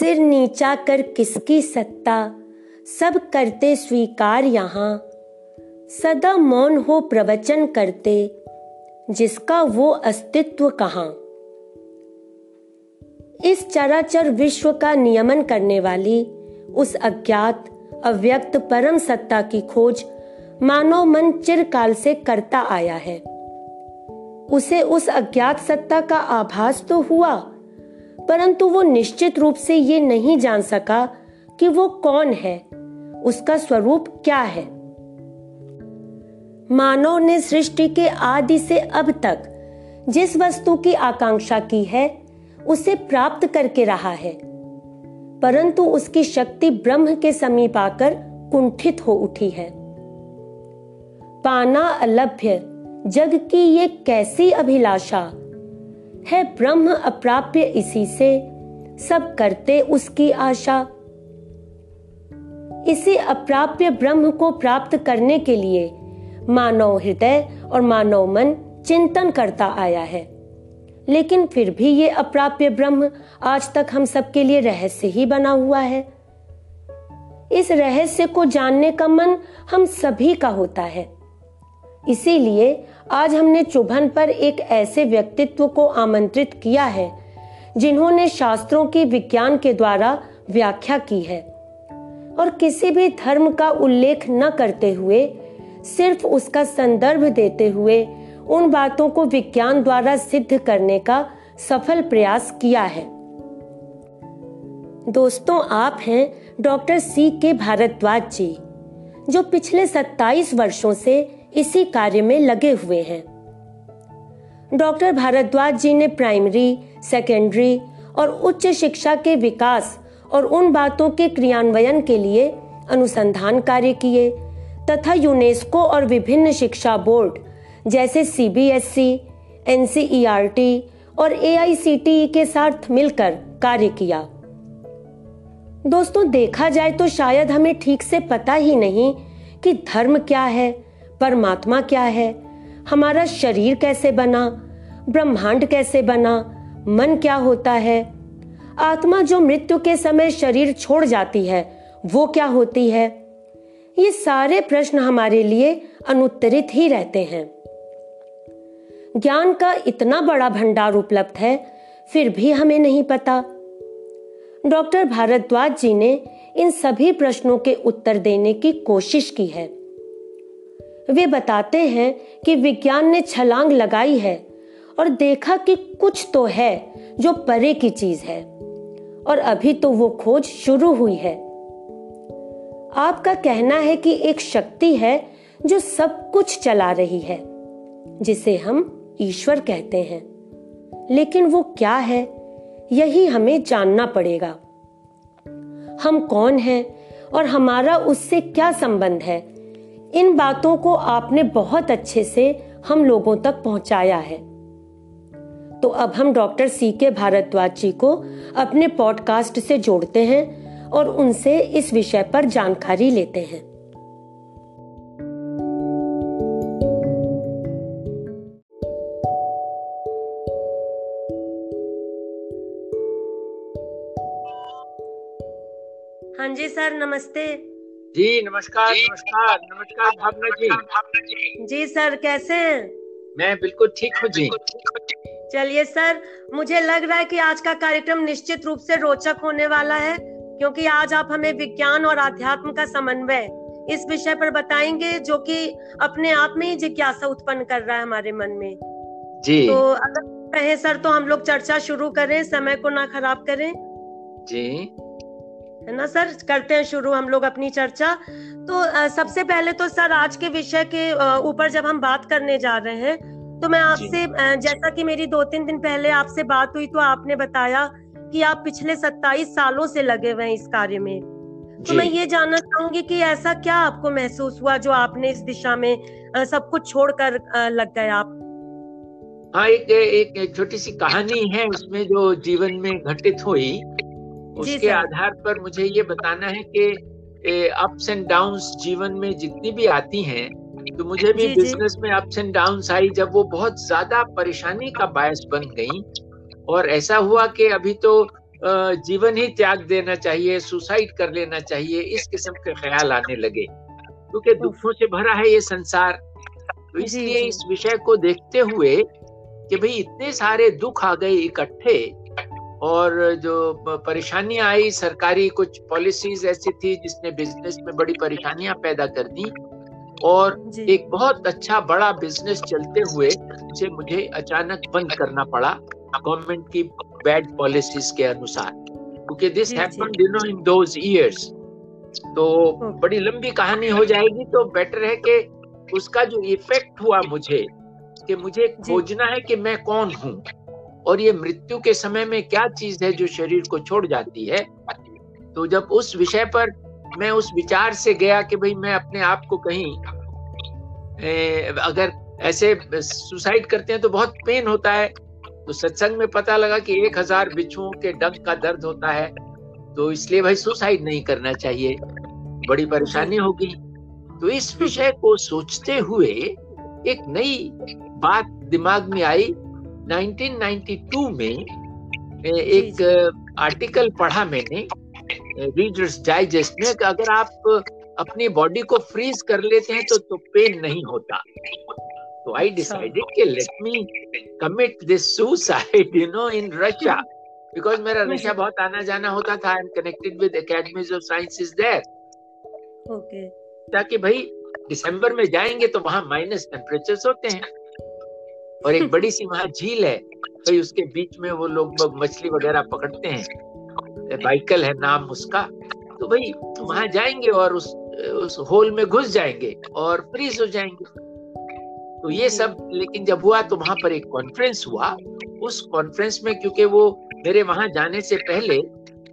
सिर नीचा कर किसकी सत्ता? सब करते स्वीकार यहाँ। सदा मौन हो प्रवचन करते, जिसका वो अस्तित्व कहाँ? इस चराचर विश्व का नियमन करने वाली, उस अज्ञात, अव्यक्त परम सत्ता की खोज, मानव मन चिरकाल से करता आया है। उसे उस अज्ञात सत्ता का आभास तो हुआ परंतु वो निश्चित रूप से ये नहीं जान सका कि वो कौन है, उसका स्वरूप क्या है। मानव ने सृष्टि के आदि से अब तक जिस वस्तु की आकांक्षा की है, उसे प्राप्त करके रहा है। परंतु उसकी शक्ति ब्रह्म के समीप आकर कुंठित हो उठी है। पाना अलभ्य, जग की ये कैसी अभिलाषा है ब्रह्म अप्राप्य इसी से, सब करते उसकी आशा। इसी अप्राप्य ब्रह्म को प्राप्त करने के लिए मानव हृदय और मानव मन चिंतन करता आया है। लेकिन फिर भी ये अप्राप्य ब्रह्म आज तक हम सबके लिए रहस्य ही बना हुआ है। इस रहस्य को जानने का मन हम सभी का होता है। इसीलिए आज हमने चुभन पर एक ऐसे व्यक्तित्व को आमंत्रित किया है, जिन्होंने शास्त्रों की विज्ञान के द्वारा व्याख्या की है। और किसी भी धर्म का उल्लेख न करते हुए, सिर्फ़ उसका संदर्भ देते हुए उन बातों को विज्ञान द्वारा सिद्ध करने का सफल प्रयास किया है। दोस्तों, आप हैं डॉक्टर सी के भारद्वाज जी, जो पिछले 27 वर्षों से इसी कार्य में लगे हुए हैं। डॉक्टर भारद्वाज जी ने प्राइमरी सेकेंडरी और उच्च शिक्षा के विकास और उन बातों के क्रियान्वयन के लिए अनुसंधान कार्य किए तथा यूनेस्को और विभिन्न शिक्षा बोर्ड जैसे सीबीएसई, एनसीईआरटी और एआईसीटीई के साथ मिलकर कार्य किया। दोस्तों देखा जाए तो शायद हमें ठीक से पता ही नहीं कि धर्म क्या है परमात्मा क्या है? हमारा शरीर कैसे बना? ब्रह्मांड कैसे बना? मन क्या होता है? आत्मा जो मृत्यु के समय शरीर छोड़ जाती है, वो क्या होती है? ये सारे प्रश्न हमारे लिए अनुत्तरित ही रहते हैं। ज्ञान का इतना बड़ा भंडार उपलब्ध है, फिर भी हमें नहीं पता। डॉक्टर भारद्वाज जी ने इन सभी प्रश्नों के उत्तर देने की कोशिश की है। वे बताते हैं कि विज्ञान ने छलांग लगाई है और देखा कि कुछ तो है जो परे की चीज़ है। और अभी तो वो खोज शुरू हुई है। आपका कहना है कि एक शक्ति है जो सब कुछ चला रही है, जिसे हम ईश्वर कहते हैं। लेकिन वो क्या है, यही हमें जानना पड़ेगा। हम कौन हैं और हमारा उससे क्या संबंध है इन बातों को आपने बहुत अच्छे से हम लोगों तक पहुँचाया है। तो अब हम डॉक्टर सी के भारद्वाज जी को अपने पॉडकास्ट से जोड़ते हैं और उनसे इस विषय पर जानकारी लेते हैं। हाँ जी सर, नमस्ते। जी नमस्कार नमस्कार नमस्कार भावना जी जी सर कैसे हैं? मैं बिल्कुल ठीक हूँ जी। चलिए सर मुझे लग रहा है कि आज का कार्यक्रम निश्चित रूप से रोचक होने वाला है क्योंकि आज आप हमें विज्ञान और आध्यात्म का समन्वय इस विषय पर बताएँगे जो कि अपने आप में ही जिज्ञासा उत्पन्न कर रहा है हमारे मन में। जी। तो अगर कहें सर तो हम लोग चर्चा शुरू करें समय को ना खराब करें। जी। है ना सर करते हैं शुरू हम लोग अपनी चर्चा। तो सबसे पहले तो सर आज के विषय के ऊपर जब हम बात करने जा रहे हैं तो मैं आपसे जैसा कि मेरी दो तीन दिन पहले आपसे बात हुई तो आपने बताया कि आप पिछले सत्ताईस सालों से लगे हुए हैं इस कार्य में। तो मैं ये जानना चाहूँगी कि ऐसा क्या आपको महसूस हुआ जो आपने इस दिशा में सब कुछ छोड़कर लग गए आप? हाँ एक एक छोटी सी कहानी है उसमें जो जीवन में घटित हुई उसके आधार पर मुझे ये बताना है कि अप्स एंड डाउन्स जीवन में जितनी भी आती हैं तो मुझे भी बिज़नेस में अप्स एंड डाउन्स आई जब वो बहुत ज़्यादा परेशानी का बायस बन गई। और ऐसा हुआ कि अभी तो जीवन ही त्याग देना चाहिए सुसाइड कर लेना चाहिए इस किस्म के ख्याल आने लगे। क्योंकि दुखों से भरा है ये संसार। तो इसलिए इस विषय को देखते हुए कि भाई इतने सारे दुख आ गए इकट्ठे और जो परेशानियाँ आई सरकारी कुछ पॉलिसीज़ ऐसी थी जिसने बिज़नेस में बड़ी परेशानियाँ पैदा कर दी और एक बहुत अच्छा बड़ा बिज़नेस चलते हुए उसे मुझे अचानक बंद करना पड़ा गवर्नमेंट की बैड पॉलिसीज़ के अनुसार। क्योंकि this happened you know in those years तो बड़ी लंबी कहानी हो जाएगी तो बेटर है कि उसका जो इफ़ेक्ट हुआ मुझे कि मुझे खोजना है कि मैं कौन हूँ। और ये मृत्यु के समय में क्या चीज़ है जो शरीर को छोड़ जाती है? तो जब उस विषय पर मैं उस विचार से गया कि भाई मैं अपने आप को कहीं ए, अगर ऐसे सुसाइड करते हैं तो बहुत पेन होता है। तो सत्संग में पता लगा कि एक हज़ार बिच्छुओं के डंक का दर्द होता है। तो इसलिए भाई सुसाइड नहीं करना चाहिए। बड़ी परेशानी होगी। तो इस विषय को सोचते हुए एक नई बात दिमाग में आई 1992 में एक आर्टिकल पढ़ा मैंने रीडर्स डाइजेस्ट में कि अगर आप अपनी बॉडी को फ्रीज कर लेते हैं तो तो पेन नहीं होता। तो आई डिसाइडेड कि let me commit this suicide you know in Russia because मेरा रशिया बहुत आना जाना होता था I am connected with academies of sciences there okay ताकि भाई दिसंबर में जाएँगे तो वहाँ माइनस टेम्परेचर होते हैं। और एक बड़ी सी वहाँ झील है भाई तो उसके बीच में वो लोग मछली वगैरह पकड़ते हैं। बाइकल है नाम उसका। तो भाई वहाँ जाएँगे और उस उस होल में घुस जाएँगे और फ्रीज हो जाएँगे। तो ये सब लेकिन जब हुआ तो वहाँ पर एक कॉन्फ्रेंस हुआ। उस कॉन्फ्रेंस में क्योंकि वो मेरे वहाँ जाने से पहले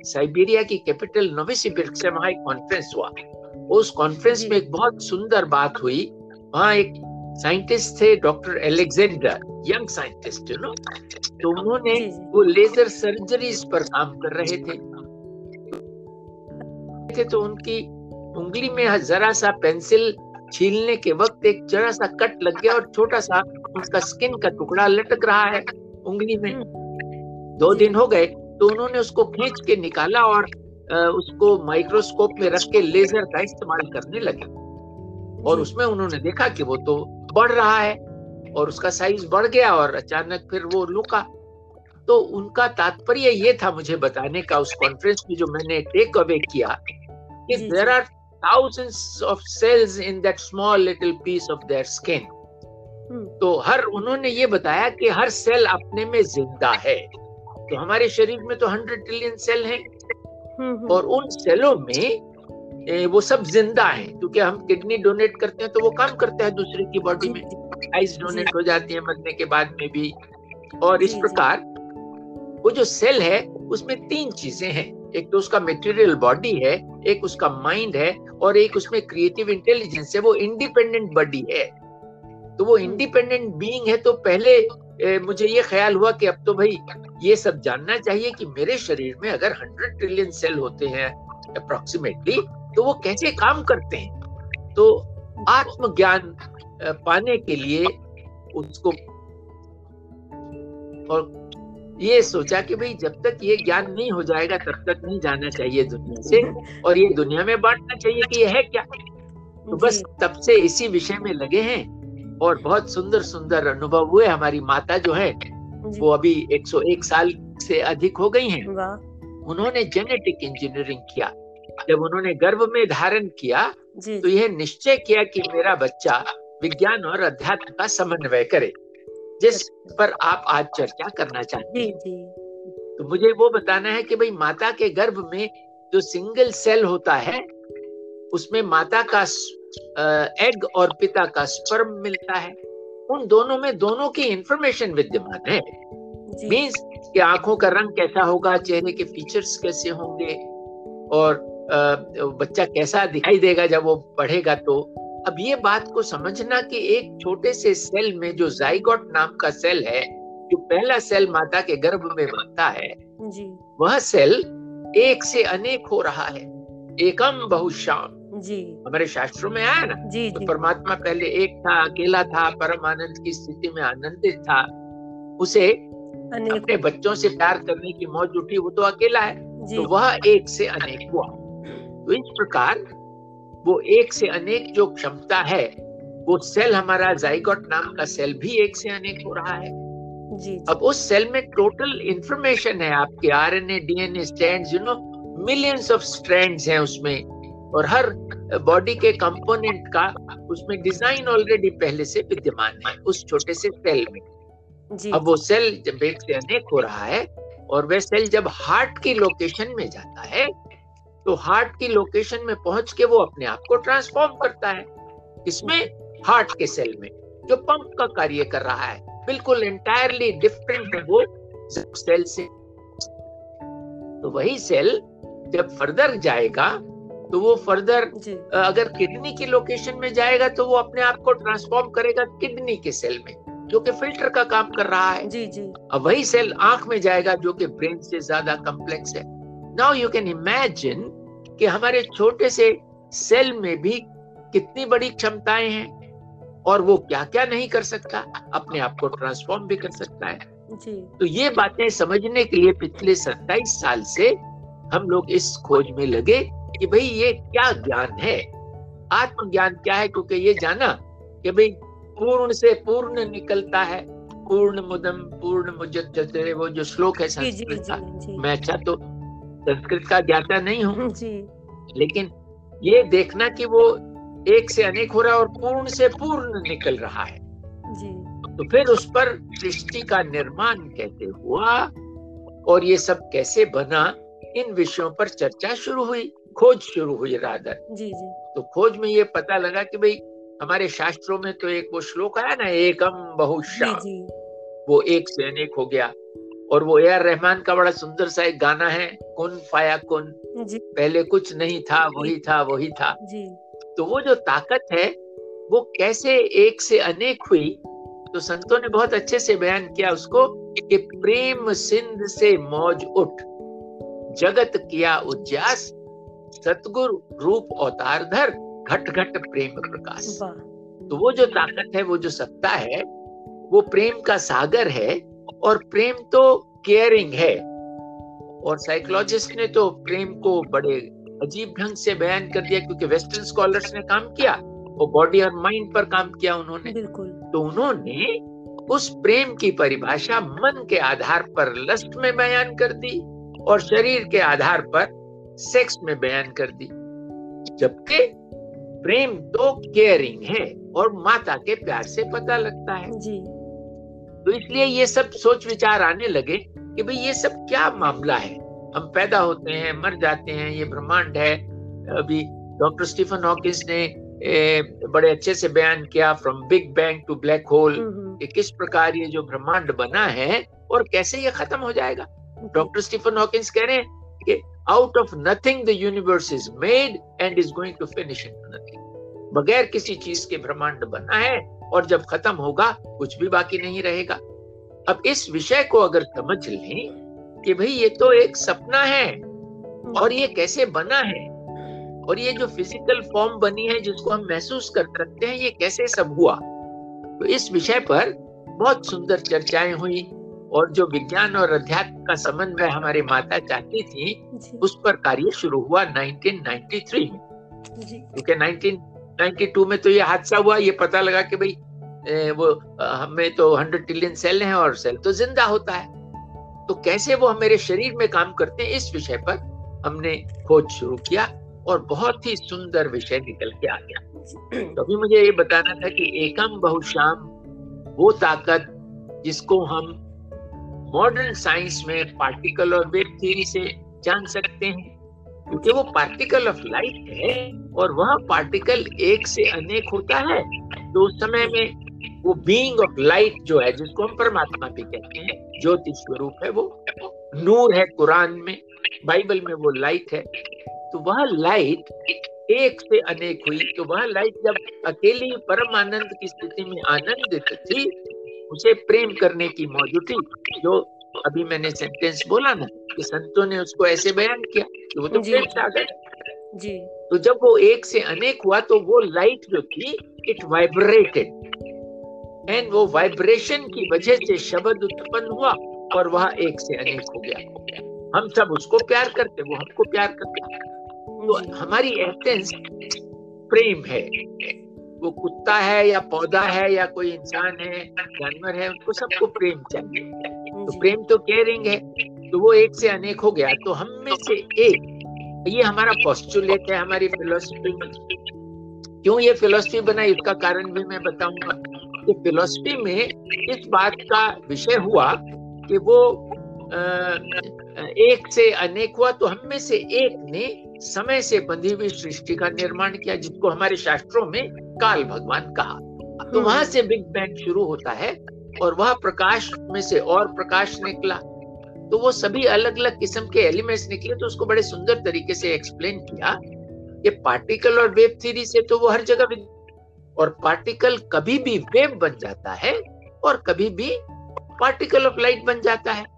साइबेरिया की कैपिटल नोविसिबिर्ग से वहाँ एक कॉन्फ्रेंस हुआ। उस कॉन्फ्रेंस में एक बहुत सुंदर बात हुई। वहाँ एक साइंटिस्ट थे doctor Alexander young scientist you know तो उन्होंने वो लेजर सर्जरीज पर काम कर रहे थे। थे तो उनकी उंगली में जरा सा पेंसिल छीलने के वक्त एक जरा सा कट लग गया और छोटा सा उसका स्किन का टुकड़ा लटक रहा है उंगली में। हम्म। दो दिन हो गए तो उन्होंने उसको खींच के निकाला और उसको माइक्रोस्कोप में रख के लेजर का इस्तेमाल करने लगे। और उसमें उन्होंने देखा कि वो तो बढ़ रहा है और उसका साइज़ बढ़ गया और अचानक फिर वो लुका। तो उनका तात्पर्य ये था मुझे बताने का उस कॉन्फ्रेंस में जो मैंने टेक अवे किया कि there are thousands of cells in that small little piece of their skin तो हर उन्होंने ये बताया कि हर सेल अपने में ज़िंदा है। तो हमारे शरीर में तो हंड्रेड ट्रिलियन सेल हैं। हम्म, और हम्म। उन सेलों में वो सब ज़िंदा है क्योंकि हम किडनी डोनेट करते हैं तो वो काम करते हैं दूसरे की बॉडी में। आइस डोनेट हो जाती है मरने के बाद में भी। और इस प्रकार वो जो सेल है उसमें तीन चीज़ें हैं। एक तो उसका मेटेरियल बॉडी है एक उसका माइंड है और एक उसमें क्रिएटिव इंटेलिजेंस है वो इंडिपेंडेंट बॉडी है। तो वो इंडिपेंडेंट हम्म। बीइंग है तो पहले ए, मुझे ये ख्याल हुआ कि अब तो भाई ये सब जानना चाहिए कि मेरे शरीर में अगर हंड्रेड ट्रिलियन सेल होते हैं अप्रोक्सीमेटली तो वो कैसे काम करते हैं? तो आत्मज्ञान पाने के लिए उसको और ये सोचा कि भाई जब तक ये ज्ञान नहीं हो जाएगा तब तक नहीं जाना चाहिए दुनिया से और ये दुनिया में बांटना चाहिए कि ये है क्या? तो बस तब से इसी विषय में लगे हैं और बहुत सुंदर सुंदर अनुभव हुए। हमारी माता जो है वो अभी 101 साल से अधिक हो गई हैं। उन्होंने जेनेटिक इंजीनियरिंग किया। जब उन्होंने गर्भ में धारण किया तो यह निश्चय किया कि मेरा बच्चा विज्ञान और अध्यात्म का समन्वय करे जिस पर आप आज चर्चा करना चाहते हैं। तो मुझे वो बताना है कि भाई माता के गर्भ में जो सिंगल सेल होता है उसमें माता का एग और पिता का स्पर्म मिलता है। उन दोनों में दोनों की इंफॉर्मेशन विद्यमान है। मीन्स कि आँखों का रंग कैसा होगा चेहरे के फीचर्स कैसे होंगे और बच्चा कैसा दिखाई देगा जब वो पढ़ेगा तो। अब ये बात को समझना कि एक छोटे से सेल में जो जाइगोट नाम का सेल है जो पहला सेल माता के गर्भ में बनता है जी। वह सेल एक से अनेक हो रहा है। एकम बहुश्याम। जी। हमारे शास्त्रों में आया ना? जी, तो जी. परमात्मा पहले एक था अकेला था परम आनंद की स्थिति में आनंदित था। उसे अपने बच्चों से प्यार करने की मौज उठी वो तो अकेला है। तो वह एक से अनेक हुआ। इस प्रकार वो एक से अनेक जो क्षमता है वो सेल हमारा जाइगोट नाम का सेल भी एक से अनेक हो रहा है। जी, जी. अब उस सेल में टोटल इंफॉर्मेशन है आपके R N A DNA strand you know millions of strands हैं उसमें। और हर बॉडी के कंपोनेंट का उसमें डिज़ाइन ऑलरेडी पहले से विद्यमान है उस छोटे से सेल में। जी, अब वो सेल जब एक से अनेक हो रहा है और वह सेल जब हार्ट की लोकेशन में जाता है तो हार्ट की लोकेशन में पहुँच के वो अपने आप को ट्रांसफॉर्म करता है। इसमें हार्ट के सेल में जो पंप का कार्य कर रहा है बिल्कुल एंटायरली डिफरेंट है वो सेल से। तो वही सेल जब फर्दर जाएगा तो वो फर्दर अगर किडनी की लोकेशन में जाएगा तो वो अपने आप को ट्रांसफॉर्म करेगा किडनी के सेल में जो कि फ़िल्टर का काम कर रहा है। जी जी। अब वही सेल आँख में जाएगा जो कि ब्रेन से ज़्यादा कॉम्प्लेक्स है। नाउ यू कैन इमेजिन कि हमारे छोटे से सेल में भी कितनी बड़ी क्षमताएँ हैं और वो क्या क्या नहीं कर सकता अपने आप को ट्रांसफॉर्म भी कर सकता है। जी। तो ये बातें समझने के लिए पिछले सत्ताईस साल से हम लोग इस खोज में लगे कि भाई ये क्या ज्ञान है? आत्मज्ञान क्या है? क्योंकि ये जाना कि भाई पूर्ण से पूर्ण निकलता है। पूर्ण मुदम पूर्ण मुजत वो जो श्लोक है संस्कृत का। मैं अच्छा तो संस्कृत का ज्ञाता नहीं हूँ। लेकिन ये देखना कि वो एक से अनेक हो रहा है और पूर्ण से पूर्ण निकल रहा है। जी। तो फिर उस पर सृष्टि का निर्माण कैसे हुआ और ये सब कैसे बना इन विषयों पर चर्चा शुरू हुई खोज शुरू हुई राधर जी जी। तो खोज में ये पता लगा कि भाई हमारे शास्त्रों में तो एक वो श्लोक आया ना एकम बहुशा। वो एक से अनेक हो गया। और वो ए आर रहमान का बड़ा सुंदर सा एक गाना है कुन फाया कुन। जी। पहले कुछ नहीं था वही था वही था। जी। तो वो जो ताकत है वो कैसे एक से अनेक हुई तो संतों ने बहुत अच्छे से बयान किया उसको कि प्रेम सिंध से मौज उठ जगत किया उज्जास सतगुरु रूप अवतार धर घट घट प्रेम प्रकाश। तो वो जो ताकत है वो जो सत्ता है वो प्रेम का सागर है और प्रेम तो केयरिंग है। और साइकोलॉजिस्ट ने तो प्रेम को बड़े अजीब ढंग से बयान कर दिया क्योंकि वेस्टर्न स्कॉलर्स ने काम किया वो बॉडी और माइंड पर काम किया उन्होंने। बिल्कुल। तो उन्होंने उस प्रेम की परिभाषा मन के आधार पर लस्ट में बयान कर दी और शरीर के आधार पर सेक्स में बयान कर दी। जबकि प्रेम तो केयरिंग है और माता के प्यार से पता लगता है। जी। तो इसलिए ये सब सोच विचार आने लगे कि भाई ये सब क्या मामला है? हम पैदा होते हैं मर जाते हैं ये ब्रह्मांड है। अभी डॉक्टर स्टीफन हॉकिंस ने ए, बड़े अच्छे से बयान किया from big bang to black hole कि किस प्रकार ये जो ब्रह्मांड बना है और कैसे ये खत्म हो जाएगा? डॉक्टर स्टीफन हॉकिंस कह रहे हैं कि out of nothing the universe is made and is going to finish in nothing बगैर किसी चीज़ के ब्रह्मांड बना है और जब खत्म होगा कुछ भी बाकी नहीं रहेगा। अब इस विषय को अगर समझ लें कि भाई ये तो एक सपना है और ये कैसे बना है और ये जो फ़िज़िकल फॉर्म बनी है जिसको हम महसूस कर सकते हैं ये कैसे सब हुआ तो इस विषय पर बहुत सुंदर चर्चाएँ हुई और जो विज्ञान और अध्यात्म का समन्वय हमारे माता चाहती थी उस पर कार्य शुरू हुआ 1993 में। क्योंकि 1992 में तो ये हादसा हुआ, ये पता लगा कि भाई वो हमें तो हंड्रेड ट्रिलियन सेल हैं और सेल तो ज़िंदा होता है। तो कैसे वो हमारे शरीर में काम करते हैं, इस विषय पर हमने खोज शुरू किया और बहुत ही सुंदर विषय निकल के आ गया। तो अभी मुझे ये बताना था कि एकम बहुशाम वो ताकत जिसको हम मॉडर्न साइंस में पार्टिकल और वेव थ्योरी से जान सकते हैं। क्योंकि वो पार्टिकल ऑफ़ लाइट है और वह पार्टिकल एक से अनेक होता है। तो उस समय में वो बीइंग ऑफ़ लाइट जो है, जिसको हम परमात्मा भी कहते हैं ज्योति स्वरूप है वो, नूर है कुरान में, बाइबल में वो लाइट है। तो वह लाइट एक से अनेक हुई। तो वह लाइट जब अकेली परम आनंद की स्थिति में आनंदित थी, उसे प्रेम करने की मौजूदगी जो अभी मैंने सेंटेंस बोला ना कि संतों ने उसको ऐसे बयान किया कि वो तो प्रेम सागर जी। तो जब वो एक से अनेक हुआ तो वो लाइट जो थी इट वाइब्रेटेड एंड वो वाइब्रेशन की वजह से शब्द उत्पन्न हुआ और वह एक से अनेक हो गया। हम सब उसको प्यार करते वो हमको प्यार करते। तो हमारी एसेंस प्रेम है। वो कुत्ता है या पौधा है या कोई इंसान है जानवर है उनको सबको प्रेम चाहिए। तो प्रेम तो केयरिंग है तो वो एक से अनेक हो गया तो हम में से एक ये हमारा पॉस्टुलेट है हमारी फिलोसफी में। क्यों ये फिलोसफी बनाई? इसका कारण भी मैं बताऊँगा। कि फिलोसफी में इस बात का विषय हुआ कि वो एक से अनेक हुआ तो हम में से एक ने समय से बंधी हुई सृष्टि का निर्माण किया, जिसको हमारे शास्त्रों में काल भगवान कहा। तो वहाँ से बिग बैंग शुरू होता है और वह प्रकाश में से और प्रकाश निकला। तो वो सभी अलग अलग किस्म के एलिमेंट्स निकले तो उसको बड़े सुंदर तरीके से एक्सप्लेन किया कि पार्टिकल और वेव थ्योरी से तो वो हर जगह और पार्टिकल कभी भी वेव बन जाता है और कभी भी पार्टिकल ऑफ़ लाइट बन जाता है।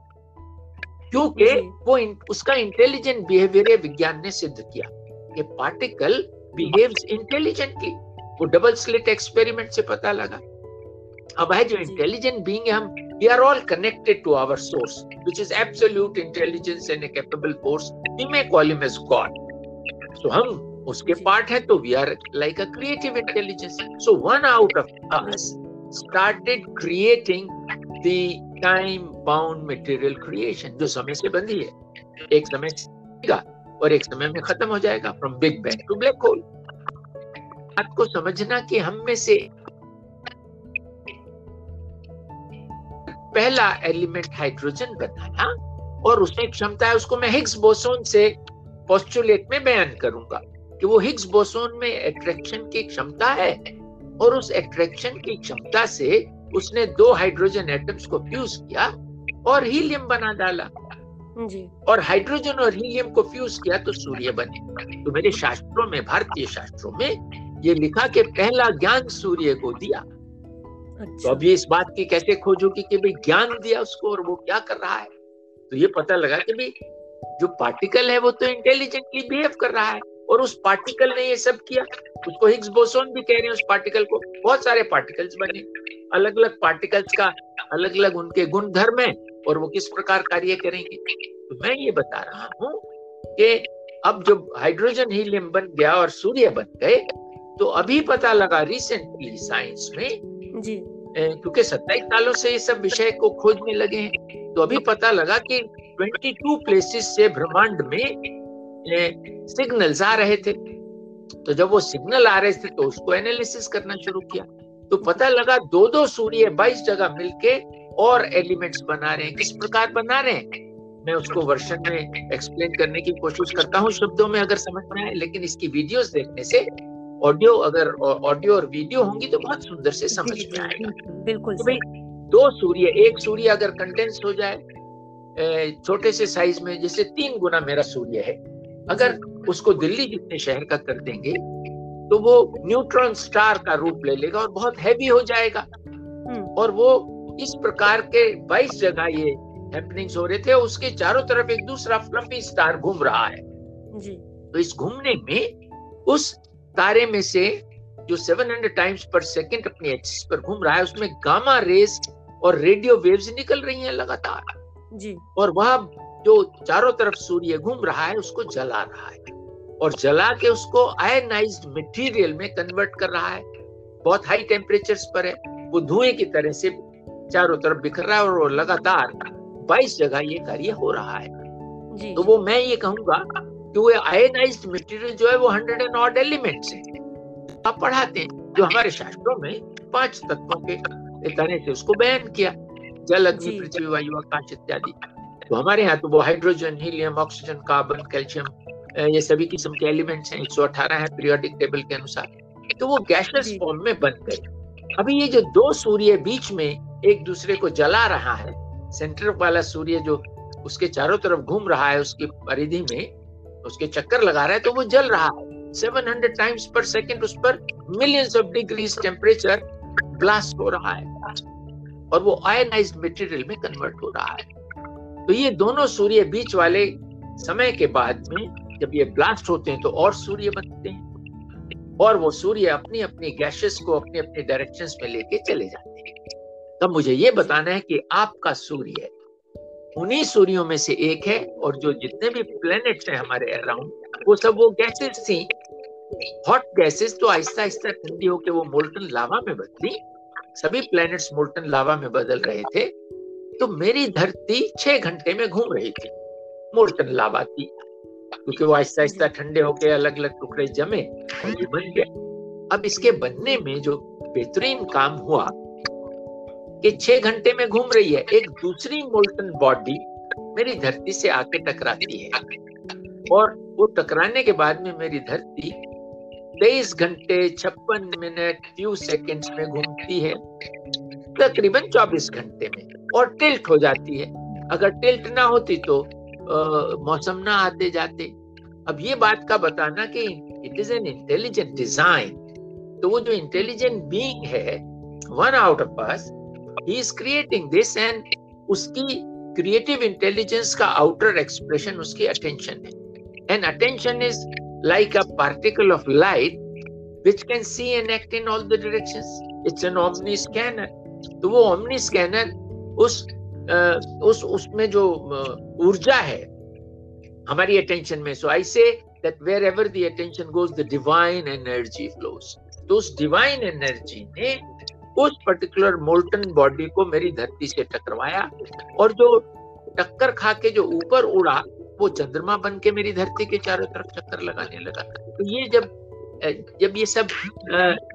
क्योंकि वो इन, उसका इंटेलिजेंट बिहेवियर विज्ञान ने सिद्ध किया। कि पार्टिकल बिहेव्स इंटेलिजेंटली वो डबल स्लिट एक्सपेरिमेंट से पता लगा। अब है जो इंटेलिजेंट बीइंग है हम we are all connected to our source which is absolute intelligence and a capable force we may call him as God so हम उसके पार्ट है तो we are like a creative intelligence so one out of us started creating the time bound material creation जो समय से बंधी है। एक समय और एक समय में खत्म हो जाएगा from big bang to black hole बात को समझना कि हम में से पहला एलिमेंट हाइड्रोजन बनाया और उसमें क्षमता है, उसको मैं हिग्स बोसोन से पोस्टुलेट में बयान करूँगा कि वो हिग्स बोसोन में अट्रैक्शन की क्षमता है और उस अट्रैक्शन की क्षमता से उसने दो हाइड्रोजन एटम्स को फ्यूज किया और हीलियम बना डाला। जी। और हाइड्रोजन और हीलियम को फ्यूज किया तो सूर्य बने। तो मेरे शास्त्रों में भारतीय शास्त्रों में ये लिखा कि पहला ज्ञान सूर्य को दिया। अच्छा। तो अभी इस बात की कैसे खोजोगी कि भाई ज्ञान दिया उसको और वो क्या कर रहा है? तो ये पता लगा कि भाई जो पार्टिकल है वो तो इंटेलिजेंटली बिहेव कर रहा है। और उस पार्टिकल ने ये सब किया। उसको हिग्स बोसोन भी कह रहे हैं उस पार्टिकल को। बहुत सारे पार्टिकल्स बने। अलग अलग पार्टिकल्स का अलग अलग उनके गुण धर्म है और वो किस प्रकार कार्य करेंगे? तो मैं ये बता रहा हूँ कि अब जब हाइड्रोजन हीलियम बन गया और सूर्य बन गए तो अभी पता लगा रिसेंटली साइंस में जी। क्योंकि सत्ताईस सालों से ये सब विषय को खोजने लगे हैं तो अभी पता लगा कि 22 प्लेसेस से ब्रह्मांड में सिग्नल्स आ रहे थे। तो जब वो सिग्नल आ रहे थे तो उसको एनालिसिस करना शुरू किया। तो पता लगा दो दो सूर्य बाईस जगह मिलके और एलिमेंट्स बना रहे हैं। किस प्रकार बना रहे हैं? मैं उसको वर्षन में एक्सप्लेन करने की कोशिश करता हूँ शब्दों में अगर समझ में आए। लेकिन इसकी वीडियोस देखने से ऑडियो अगर ऑडियो और वीडियो होंगी तो बहुत सुंदर से समझ में आएगा। बिल्कुल तो भाई दो सूर्य एक सूर्य अगर कंटेंस हो जाए छोटे से साइज़ में जैसे तीन गुना मेरा सूर्य है। अगर उसको दिल्ली जितने शहर का कर देंगे तो वो न्यूट्रॉन स्टार का रूप ले लेगा और बहुत हैवी हो जाएगा। हम्म। और वो इस प्रकार के 22 जगह ये हैपनिंग्स हो रहे थे उसके चारों तरफ़ एक दूसरा फ्लफी स्टार घूम रहा है। जी। तो इस घूमने में उस तारे में से जो 700 टाइम्स पर सेकंड अपनी एक्सिस पर घूम रहा है उसमें गामा रेस और रेडियो वेव्स निकल रही हैं लगातार। जी। और वह जो चारों तरफ़ सूर्य घूम रहा है उसको जला रहा है। और जला के उसको आयनाइज मटेरियल में कन्वर्ट कर रहा है। बहुत हाई टेम्परेचर पर है। वो धुएँ की तरह से चारों तरफ़ बिखर रहा है और लगातार 22 जगह ये कार्य हो रहा है। जी, तो वो मैं ये कहूँगा कि वो आयनाइज मटेरियल जो है वो हंड्रेड एंड ऑड एलिमेंट्स है। आप पढ़ाते हैं जो हमारे शास्त्रों में पाँच तत्वों के तरह से उसको बयान किया। जल अग्नि पृथ्वी वायु आकाश इत्यादि। तो हमारे यहाँ तो वो hydrogen helium oxygen carbon calcium ये सभी किस्म के एलिमेंट्स हैं 118 है पीरियोडिक टेबल के अनुसार। तो वो गैसेस फॉर्म में बन गए। अभी ये जो दो सूर्य बीच में एक दूसरे को जला रहा है सेंटर वाला सूर्य जो उसके चारों तरफ़ घूम रहा है उसकी परिधि में उसके चक्कर लगा रहा है तो वो जल रहा है। 700 टाइम्स पर सेकंड उस पर millions of degrees temperature blast हो रहा है और वो आयनाइज्ड मटेरियल में कन्वर्ट हो रहा है। तो ये दोनों सूर्य बीच वाले समय के बाद में जब ये ब्लास्ट होते हैं तो और सूर्य बनते हैं। और वो सूर्य अपनी अपनी गैसेस को अपने अपने डायरेक्शंस में लेके चले जाते हैं। तब मुझे ये बताना है कि आपका सूर्य उन्हीं सूर्यों में से एक है और जो जितने भी प्लैनेट्स हैं हमारे अराउंड वो सब वो गैसेस थी। हॉट गैसेस तो आहिस्ता आहिस्ता ठंडी होकर वो मोल्टन लावा में बदली। सभी प्लैनेट्स मोल्टन लावा में बदल रहे थे। तो मेरी धरती छह घंटे में घूम रही थी। मोल्टन लावा की। क्योंकि वो आहिस्ता आहिस्ता ठंडे होके अलग अलग टुकड़े जमे और ये बन गए। अब इसके बनने में जो बेहतरीन काम हुआ कि छह घंटे में घूम रही है, एक दूसरी मोल्टन बॉडी मेरी धरती से आके टकराती है। और वो टकराने के बाद में मेरी धरती तेईस घंटे छप्पन मिनट फ्यू सेकेंड्स में घूमती है। तकरीबन चौबीस घंटे में, और टिल्ट हो जाती है। अगर टिल्ट ना होती तो मौसम ना आते जाते। अब ये बात का बताना कि it is an intelligent design तो वो जो इंटेलिजेंट बीइंग है one out of us he is creating this and उसकी क्रिएटिव इंटेलिजेंस का आउटर एक्सप्रेशन उसकी अटेंशन है। And attention is like a particle of light which can see and act in all the directions it's an omni scanner तो वो omni scanner उस उस, उसमें जो ऊर्जा है, हमारी अटेंशन में so I say that wherever the attention goes the divine energy flows तो उस डिवाइन एनर्जी ने उस पर्टिकुलर मोल्टन बॉडी को मेरी धरती से टकरवाया और जो टक्कर खा के जो ऊपर उड़ा, वो चंद्रमा बन के मेरी धरती के चारों तरफ़ चक्कर लगाने लगा तो ये जब जब ये सब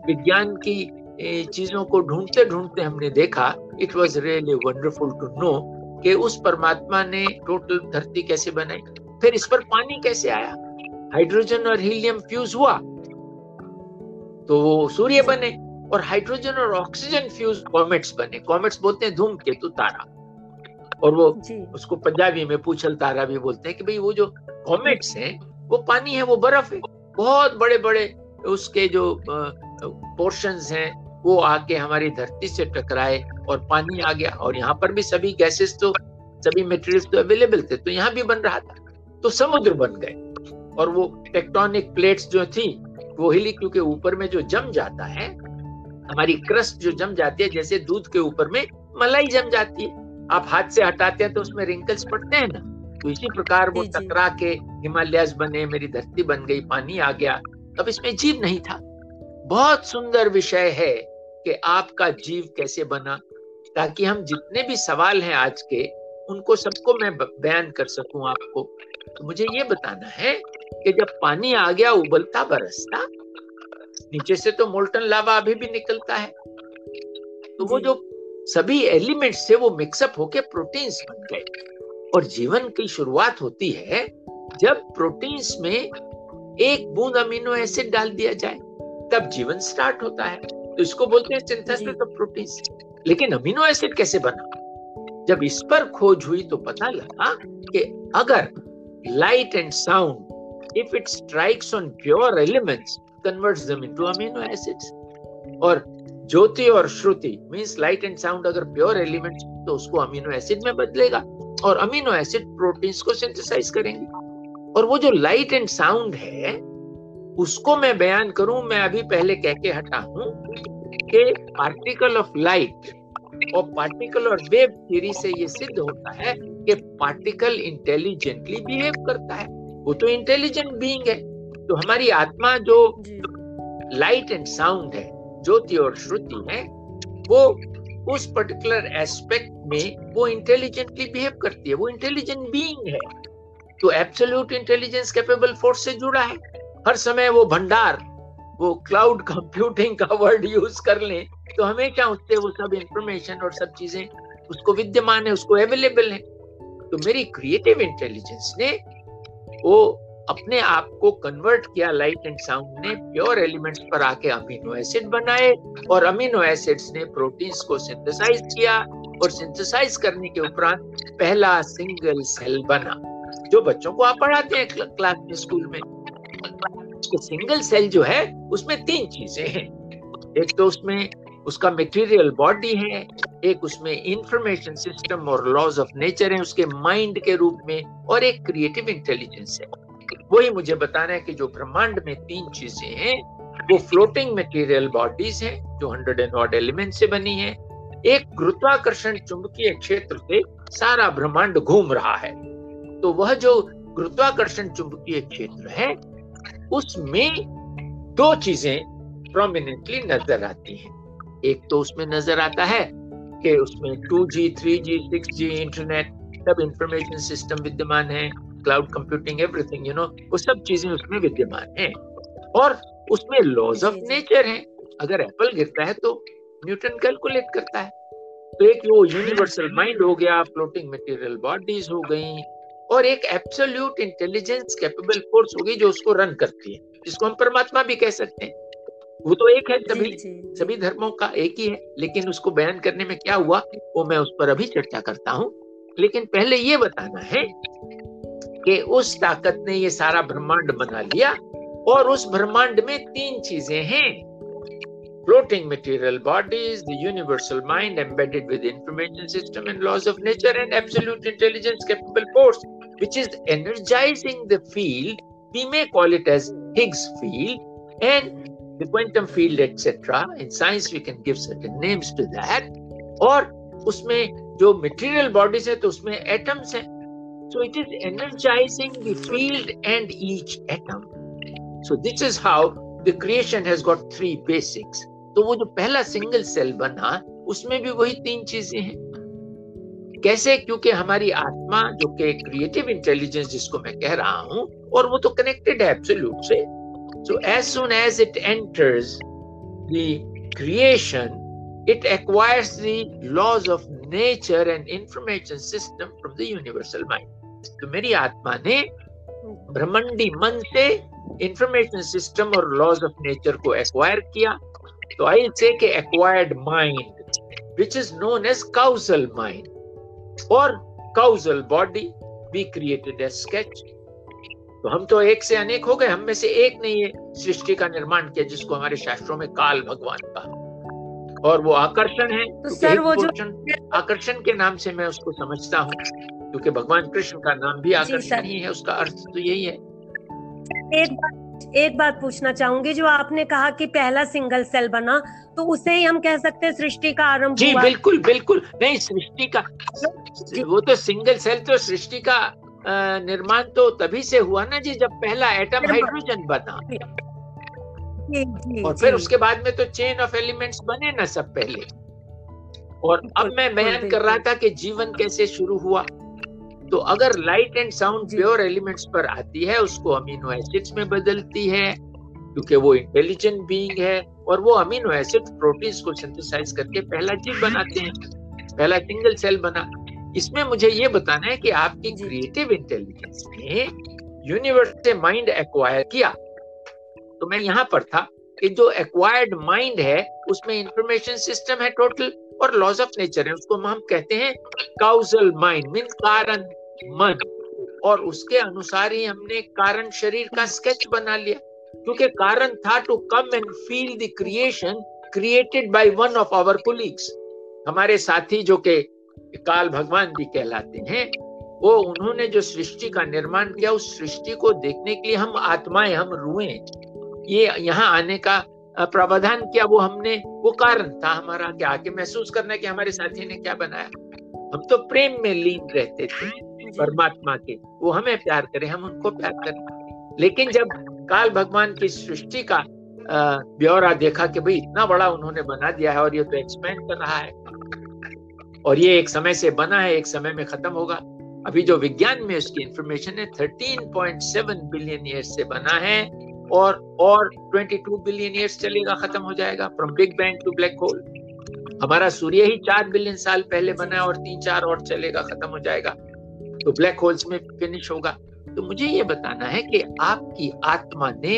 विज्ञान की चीज़ों को ढूंढते ढूंढते हमने देखा it was really wonderful to know कि उस परमात्मा ने टोटल धरती कैसे बनाई फिर इस पर पानी कैसे आया हाइड्रोजन और हीलियम फ्यूज हुआ तो वो सूर्य बने और हाइड्रोजन और ऑक्सीजन फ्यूज कॉमेट्स बने कॉमेट्स बोलते हैं धूमकेतु तारा और वो उसको पंजाबी में पूछल तारा भी बोलते हैं कि भाई वो जो कॉमेट्स हैं वो पानी है वो बर्फ़ है बहुत बड़े बड़े उसके जो पोर्शंस हैं वो आके हमारी धरती से टकराए और पानी आ गया। और यहाँ पर भी सभी गैसेस तो सभी मटेरियल्स तो अवेलेबल थे तो यहाँ भी बन रहा था। तो समुद्र बन गए। और वो टेक्टोनिक प्लेट्स जो थी वो हिली क्योंकि ऊपर में जो जम जाता है हमारी क्रस्ट जो जम जाती है जैसे दूध के ऊपर में मलाई जम जाती है। आप हाथ से हटाते हैं तो उसमें रिंकल्स पड़ते हैं ना। तो इसी प्रकार वो टकरा के हिमालय बने मेरी धरती बन गई पानी आ गया। अब इसमें जीव नहीं था। बहुत सुंदर विषय है। कि आपका जीव कैसे बना ताकि हम जितने भी सवाल हैं आज के उनको सबको मैं बयान कर सकूँ आपको। तो मुझे ये बताना है कि जब पानी आ गया उबलता बरसता नीचे से तो मोल्टन लावा अभी भी निकलता है। तो वो जो सभी एलिमेंट्स थे वो मिक्सअप होके प्रोटीन्स बन गए। और जीवन की शुरुआत होती है जब प्रोटीन्स में एक बूंद अमीनो एसिड डाल दिया जाए तब जीवन स्टार्ट होता है। तो इसको बोलते हैं सिंथेसिस ऑफ़ प्रोटीन्स लेकिन अमीनो एसिड कैसे बना? जब इस पर खोज हुई तो पता लगा कि अगर light and sound, if it strikes on pure elements, converts them into amino acids. और ज्योति और श्रुति मीन्स लाइट एंड साउंड अगर प्योर एलिमेंट तो उसको अमीनो एसिड में बदलेगा। और अमीनो एसिड प्रोटीन्स को सिंथेसाइज करेंगे। और वो जो लाइट एंड साउंड है उसको मैं बयान करूँ मैं अभी पहले कह के हटा हूँ कि पार्टिकल ऑफ़ लाइट और पार्टिकल और वेव थ्योरी से ये सिद्ध होता है कि पार्टिकल इंटेलिजेंटली बिहेव करता है। वो तो इंटेलिजेंट बीइंग है। तो हमारी आत्मा जो लाइट एंड साउंड है ज्योति और श्रुति है वो उस पर्टिकुलर एस्पेक्ट में वो इंटेलिजेंटली बिहेव करती है। वो इंटेलिजेंट बीइंग है। तो एब्सोल्यूट इंटेलिजेंस कैपेबल फोर्स से जुड़ा है। हर समय वो भंडार, वो क्लाउड कंप्यूटिंग का वर्ड यूज़ कर ले तो हमेशा उससे वो सब इंफॉर्मेशन और सब चीज़ें, उसको विद्यमान है, उसको अवेलेबल है। तो मेरी क्रिएटिव इंटेलिजेंस ने वो अपने आप को कन्वर्ट किया लाइट एंड साउंड ने प्योर एलिमेंट्स पर आके अमीनो एसिड बनाए और अमीनो एसिड्स ने प्रोटीन्स को सिंथेसाइज किया और सिंथेसाइज करने के उपरांत पहला सिंगल सेल बना, जो बच्चों को आप पढ़ाते हैं क्लास में स्कूल में। सिंगल सेल जो है, उसमें तीन चीज़ें हैं। एक तो उसमें उसका मटेरियल बॉडी है, एक उसमें इंफॉर्मेशन सिस्टम और लॉज ऑफ़ नेचर है उसके माइंड के रूप में, और एक क्रिएटिव इंटेलिजेंस है। वही मुझे बताना है कि जो ब्रह्मांड में तीन चीज़ें हैं, वो फ्लोटिंग मटेरियल बॉडीज हैं, जो हंड्रेड एंड ऑड एलिमेंट से बनी है। एक गुरुत्वाकर्षण चुंबकीय क्षेत्र से सारा ब्रह्मांड घूम रहा है। तो वह जो गुरुत्वाकर्षण चुंबकीय क्षेत्र है उसमें दो चीज़ें प्रोमिनेंटली नज़र आती हैं। एक तो उसमें नज़र आता है कि उसमें 2G, 3G, 6G इंटरनेट सब इंफॉर्मेशन सिस्टम विद्यमान है cloud computing everything you know वो सब चीज़ें उसमें विद्यमान है। और उसमें लॉज ऑफ़ नेचर है। अगर एप्पल गिरता है तो न्यूटन कैलकुलेट करता है। तो एक वो यूनिवर्सल माइंड हो गया फ्लोटिंग मटेरियल बॉडीज हो गई और एक एब्सोल्यूट इंटेलिजेंस कैपेबल फोर्स होगी जो उसको रन करती है। जिसको हम परमात्मा भी कह सकते हैं। वो तो एक है सभी सभी धर्मों का एक ही है लेकिन उसको बयान करने में क्या हुआ वो मैं उस पर अभी चर्चा करता हूँ। लेकिन पहले ये बताना है कि उस ताकत ने ये सारा ब्रह्मांड बना लिया और उस ब्रह्मांड में तीन चीज़ें हैं। floating material bodies, the universal mind embedded with information system and laws of nature, and absolute intelligence capable force, which is energizing the field. We may call it as Higgs field and the quantum field, etc. In science, we can give certain names to that. और उसमें जो material bodies है तो उसमें atoms हैं. So it is energizing the field and each atom. So this is how the creation has got three basics. तो वो जो पहला सिंगल सेल बना उसमें भी वही तीन चीजें हैं कैसे? क्योंकि हमारी आत्मा, जो कि क्रिएटिव इंटेलिजेंस जिसको मैं कह रहा हूँ, और वो तो कनेक्टेड है एब्सोल्यूट से। So as soon as it enters the creation it acquires the laws of nature and information system from the universal mind. तो मेरी आत्मा ने ब्रह्मंडी मन से इंफॉर्मेशन सिस्टम और लॉज ऑफ़ नेचर को एक्वायर किया। तो आई से कि acquired mind which is known as causal mind और causal body be created as sketch तो हम तो एक से अनेक हो गए हम में से एक ने ये सृष्टि का निर्माण किया जिसको हमारे शास्त्रों में काल भगवान का और वो आकर्षण है तो सर वो जो आकर्षण के नाम से मैं उसको समझता हूँ क्योंकि भगवान कृष्ण का नाम भी आकर्षण ही है उसका अर्थ तो यही है। एक बात एक बात पूछना चाहूँगी जो आपने कहा कि पहला सिंगल सेल बना तो उसे ही हम कह सकते हैं सृष्टि का आरंभ जी बिल्कुल बिल्कुल। नहीं सृष्टि का वो तो सिंगल सेल तो सृष्टि का निर्माण तो तभी से हुआ ना जी जब पहला एटम हाइड्रोजन बना। जी, जी, और फिर उसके बाद में तो चेन ऑफ़ एलिमेंट्स बने ना सब पहले। और अब मैं बयान कर रहा था कि जीवन कैसे शुरू हुआ। तो अगर light and sound pure elements पर आती है उसको अमीनो एसिड्स में बदलती है क्योंकि वो इंटेलिजेंट बीइंग है और वो अमीनो एसिड प्रोटीन्स को सिंथेसाइज करके पहला जीव बनाते हैं पहला सिंगल सेल बना। इसमें मुझे ये बताना है कि आपकी क्रिएटिव इंटेलिजेंस ने यूनिवर्स से माइंड एक्वायर किया। तो मैं यहाँ पर था कि जो एक्वायर्ड माइंड है उसमें इंफॉर्मेशन सिस्टम है टोटल और लॉज ऑफ़ नेचर है उसको हम कहते हैं काउजल माइंड मीन कारण। मन और उसके अनुसार ही हमने कारण शरीर का स्केच बना लिया। क्योंकि कारण था to come and feel the creation created by one of our colleagues हमारे साथी जो के काल भगवान भी कहलाते हैं, वो उन्होंने जो सृष्टि का निर्माण किया, उस सृष्टि को देखने के लिए हम आत्माएँ, हम रुए। ये यहाँ आने का प्रावधान किया, वो हमने, वो कारण था हमारा कि आके महसूस करना कि हमारे साथी ने क्या बनाया। हम तो प्रेम में लीन रहते थे। परमात्मा के, वो हमें प्यार करे, हम उनको प्यार करें। लेकिन जब काल भगवान की सृष्टि का ब्यौरा देखा कि भाई इतना बड़ा उन्होंने बना दिया है और ये तो एक्सपेंड कर रहा है, और ये एक समय से बना है, एक समय में खत्म होगा। अभी जो विज्ञान में उसकी इंफॉर्मेशन है 13.7 बिलियन ईयर से बना है, और और 22 बिलियन ईयर्स चलेगा, खत्म हो जाएगा from big bang to black hole हमारा सूर्य ही चार बिलियन साल पहले बना है और तीन चार और चलेगा, खत्म हो जाएगा। तो ब्लैक होल्स में फिनिश होगा तो मुझे ये बताना है कि आपकी आत्मा ने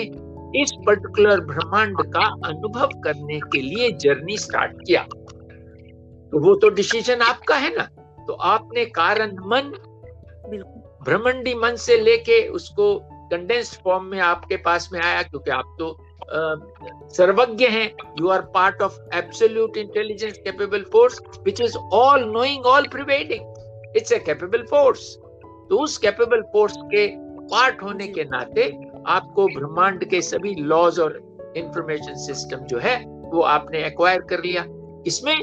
इस पर्टिकुलर ब्रह्मांड का अनुभव करने के लिए जर्नी स्टार्ट किया। तो वो तो डिसीज़न आपका है ना? तो आपने कारण मन ब्रह्मंडी मन से लेके उसको कंडेंस्ड फॉर्म में आपके पास में आया क्योंकि आप तो सर्वज्ञ हैं। You are part of absolute intelligence capable force which is all knowing all pervading it's a capable force तो उस कैपेबल फोर्स के पार्ट होने के नाते आपको ब्रह्मांड के सभी लॉज और इंफॉर्मेशन सिस्टम जो है वो आपने एक्वायर कर लिया। इसमें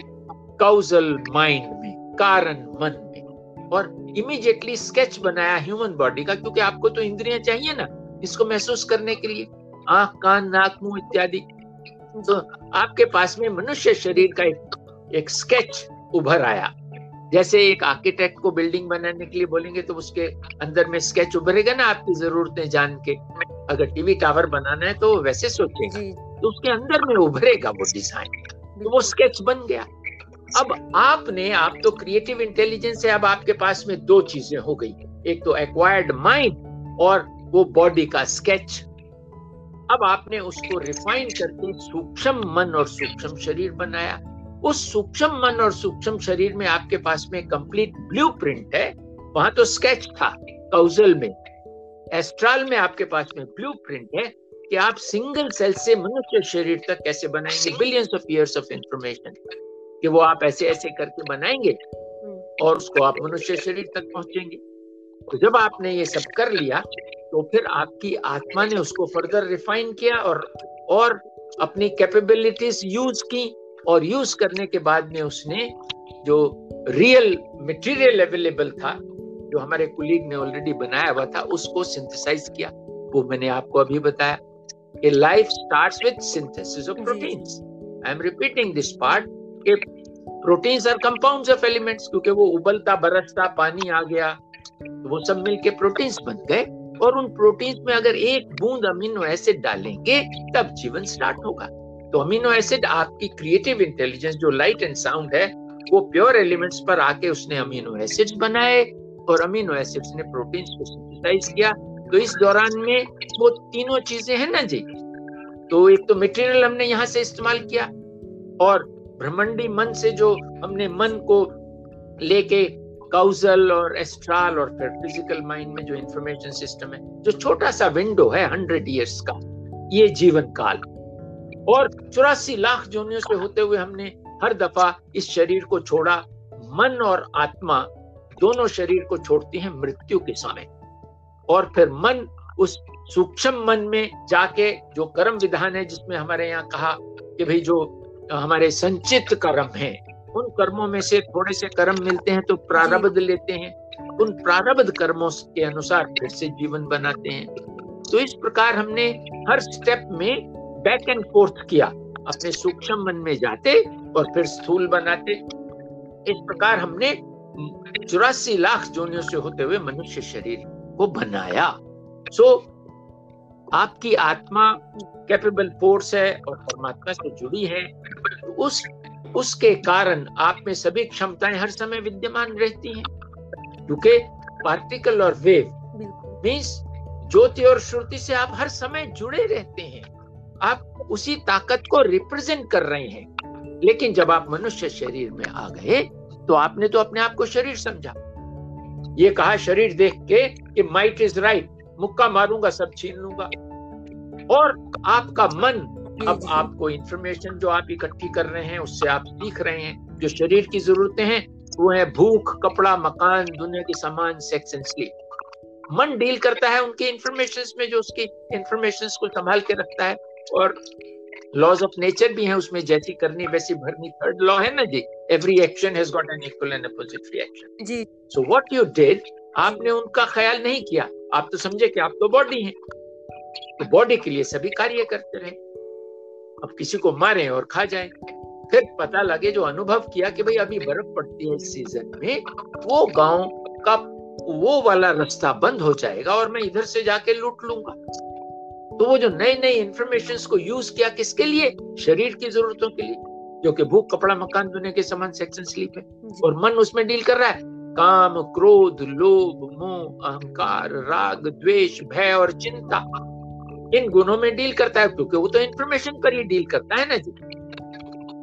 काउजल माइंड में कारण मन में और इमीडिएटली स्केच बनाया ह्यूमन बॉडी का क्योंकि आपको तो इंद्रियाँ चाहिए ना इसको महसूस करने के लिए। आँख कान नाक मुँह इत्यादि। तो आपके पास में मनुष्य शरीर का एक, एक स्केच उभर आया। जैसे एक आर्किटेक्ट को बिल्डिंग बनाने के लिए बोलेंगे तो उसके अंदर में स्केच उभरेगा ना आपकी जरूरतें जान के। अगर टीवी टावर बनाना है तो वैसे सोचेगा तो उसके अंदर में उभरेगा वो डिज़ाइन तो वो स्केच बन गया। अब आपने आप तो क्रिएटिव इंटेलिजेंस है अब आपके पास में दो चीज़ें हो गई। एक तो एक्वायर्ड माइंड और वो बॉडी का स्केच अब आपने उसको रिफाइन करके सूक्ष्म मन और सूक्ष्म शरीर बनाया। उस सूक्ष्म मन और सूक्ष्म शरीर में आपके पास में कंप्लीट ब्लूप्रिंट है वहाँ तो स्केच था काउजल में। एस्ट्रल में आपके पास में ब्लूप्रिंट है कि आप सिंगल सेल से मनुष्य शरीर तक कैसे बनाएँगे? Billions of years of information कि वो आप ऐसे ऐसे करके बनाएँगे हम्म। और उसको आप मनुष्य शरीर तक पहुँचेंगे। तो जब आपने ये सब कर लिया तो फिर आपकी आत्मा ने उसको फर्दर रिफाइन किया और और अपनी कैपेबिलिटीज यूज़ की। और यूज़ करने के बाद में उसने जो रियल मटेरियल अवेलेबल था जो हमारे कुलीग ने ऑलरेडी बनाया हुआ था उसको सिंथेसाइज किया। वो मैंने आपको अभी बताया कि life starts with synthesis of proteins I am repeating this part कि proteins are compounds of elements क्योंकि वो उबलता बरसता पानी आ गया तो वो सब मिलके प्रोटीन्स बन गए। और उन प्रोटीन्स में अगर एक बूंद अमीनो एसिड डालेंगे तब जीवन स्टार्ट होगा। तो अमीनो एसिड आपकी क्रिएटिव इंटेलिजेंस जो लाइट एंड साउंड है, वो प्योर एलिमेंट्स पर आके उसने अमीनो एसिड्स बनाए और अमीनो एसिड्स ने प्रोटीन्स को सिंथेसाइज किया। तो इस दौरान में वो तीनों चीज़ें हैं ना जी। तो एक तो मटेरियल हमने यहाँ से इस्तेमाल किया और ब्रह्मंडी मन से जो हमने मन को लेके काउजल और एस्ट्रल और फिर फ़िज़िकल माइंड में जो इंफॉर्मेशन सिस्टम है, जो छोटा सा विंडो है हंड्रेड इयर्स का, ये जीवन काल। और चौरासी लाख जोनियों से होते हुए हमने हर दफ़ा इस शरीर को छोड़ा। मन और आत्मा दोनों शरीर को छोड़ती हैं मृत्यु के समय। और फिर मन उस सूक्ष्म मन में जाके जो कर्म विधान है जिसमें हमारे यहाँ कहा कि भाई जो हमारे संचित कर्म है उन कर्मों में से थोड़े से कर्म मिलते हैं तो प्रारब्ध लेते हैं। उन प्रारब्ध कर्मों के अनुसार फिर से जीवन बनाते हैं। तो इस प्रकार हमने हर स्टेप में बैक एंड फोर्थ किया। अपने सूक्ष्म मन में जाते और फिर स्थूल बनाते। इस प्रकार हमने चौरासी लाख जोनियों से होते हुए मनुष्य शरीर को बनाया। सो so, आपकी आत्मा कैपेबल फोर्स है और परमात्मा से जुड़ी है। उस उसके कारण आप में सभी क्षमताएँ हर समय विद्यमान रहती हैं। क्योंकि पार्टिकल और वेव मीन्स ज्योति और श्रुति से आप हर समय जुड़े रहते हैं। आप उसी ताकत को रिप्रेजेंट कर रहे हैं। लेकिन जब आप मनुष्य शरीर में आ गए तो आपने तो अपने आप को शरीर समझा। ये कहा शरीर देख के कि माइट इज़ राइट मुक्का मारूँगा, सब छीन लूँगा। और आपका मन, अब आपको इंफॉर्मेशन जो आप इकट्ठी कर रहे हैं, उससे आप सीख रहे हैं, जो शरीर की जरूरतें हैं, वो है भूख, कपड़ा, मकान, दुनिया के सामान सेक्स एंड स्लीप मन डील करता है उनके इंफॉर्मेशन में, जो उसकी इंफॉर्मेशन को संभाल के रखता है। और लॉज ऑफ़ नेचर भी है उसमें जैसी करनी वैसी भरनी। थर्ड लॉ है ना जी every action has got an equal and opposite reaction ji. So what you did आपने उनका ख्याल नहीं किया। आप तो समझे कि आप तो बॉडी हैं। तो बॉडी के लिए सभी कार्य करते रहे। अब किसी को मारे और खा जाए। फिर पता लगे जो अनुभव किया कि भाई अभी बर्फ़ पड़ती है इस सीज़न में वो गाँव का वो वाला रास्ता बंद हो जाएगा और मैं इधर से जाके लूट लूँगा। तो वो जो नए नए इंफॉर्मेशन को यूज़ किया किसके लिए? शरीर की जरूरतों के लिए जो कि भूख कपड़ा मकान दुनिया के समान सेक्शन स्लीप है। और मन उसमें डील कर रहा है। काम क्रोध लोभ मोह अहंकार राग द्वेष भय और चिंता इन गुणों में डील करता है क्योंकि वो तो इंफॉर्मेशन पर ही डील करता है ना जी।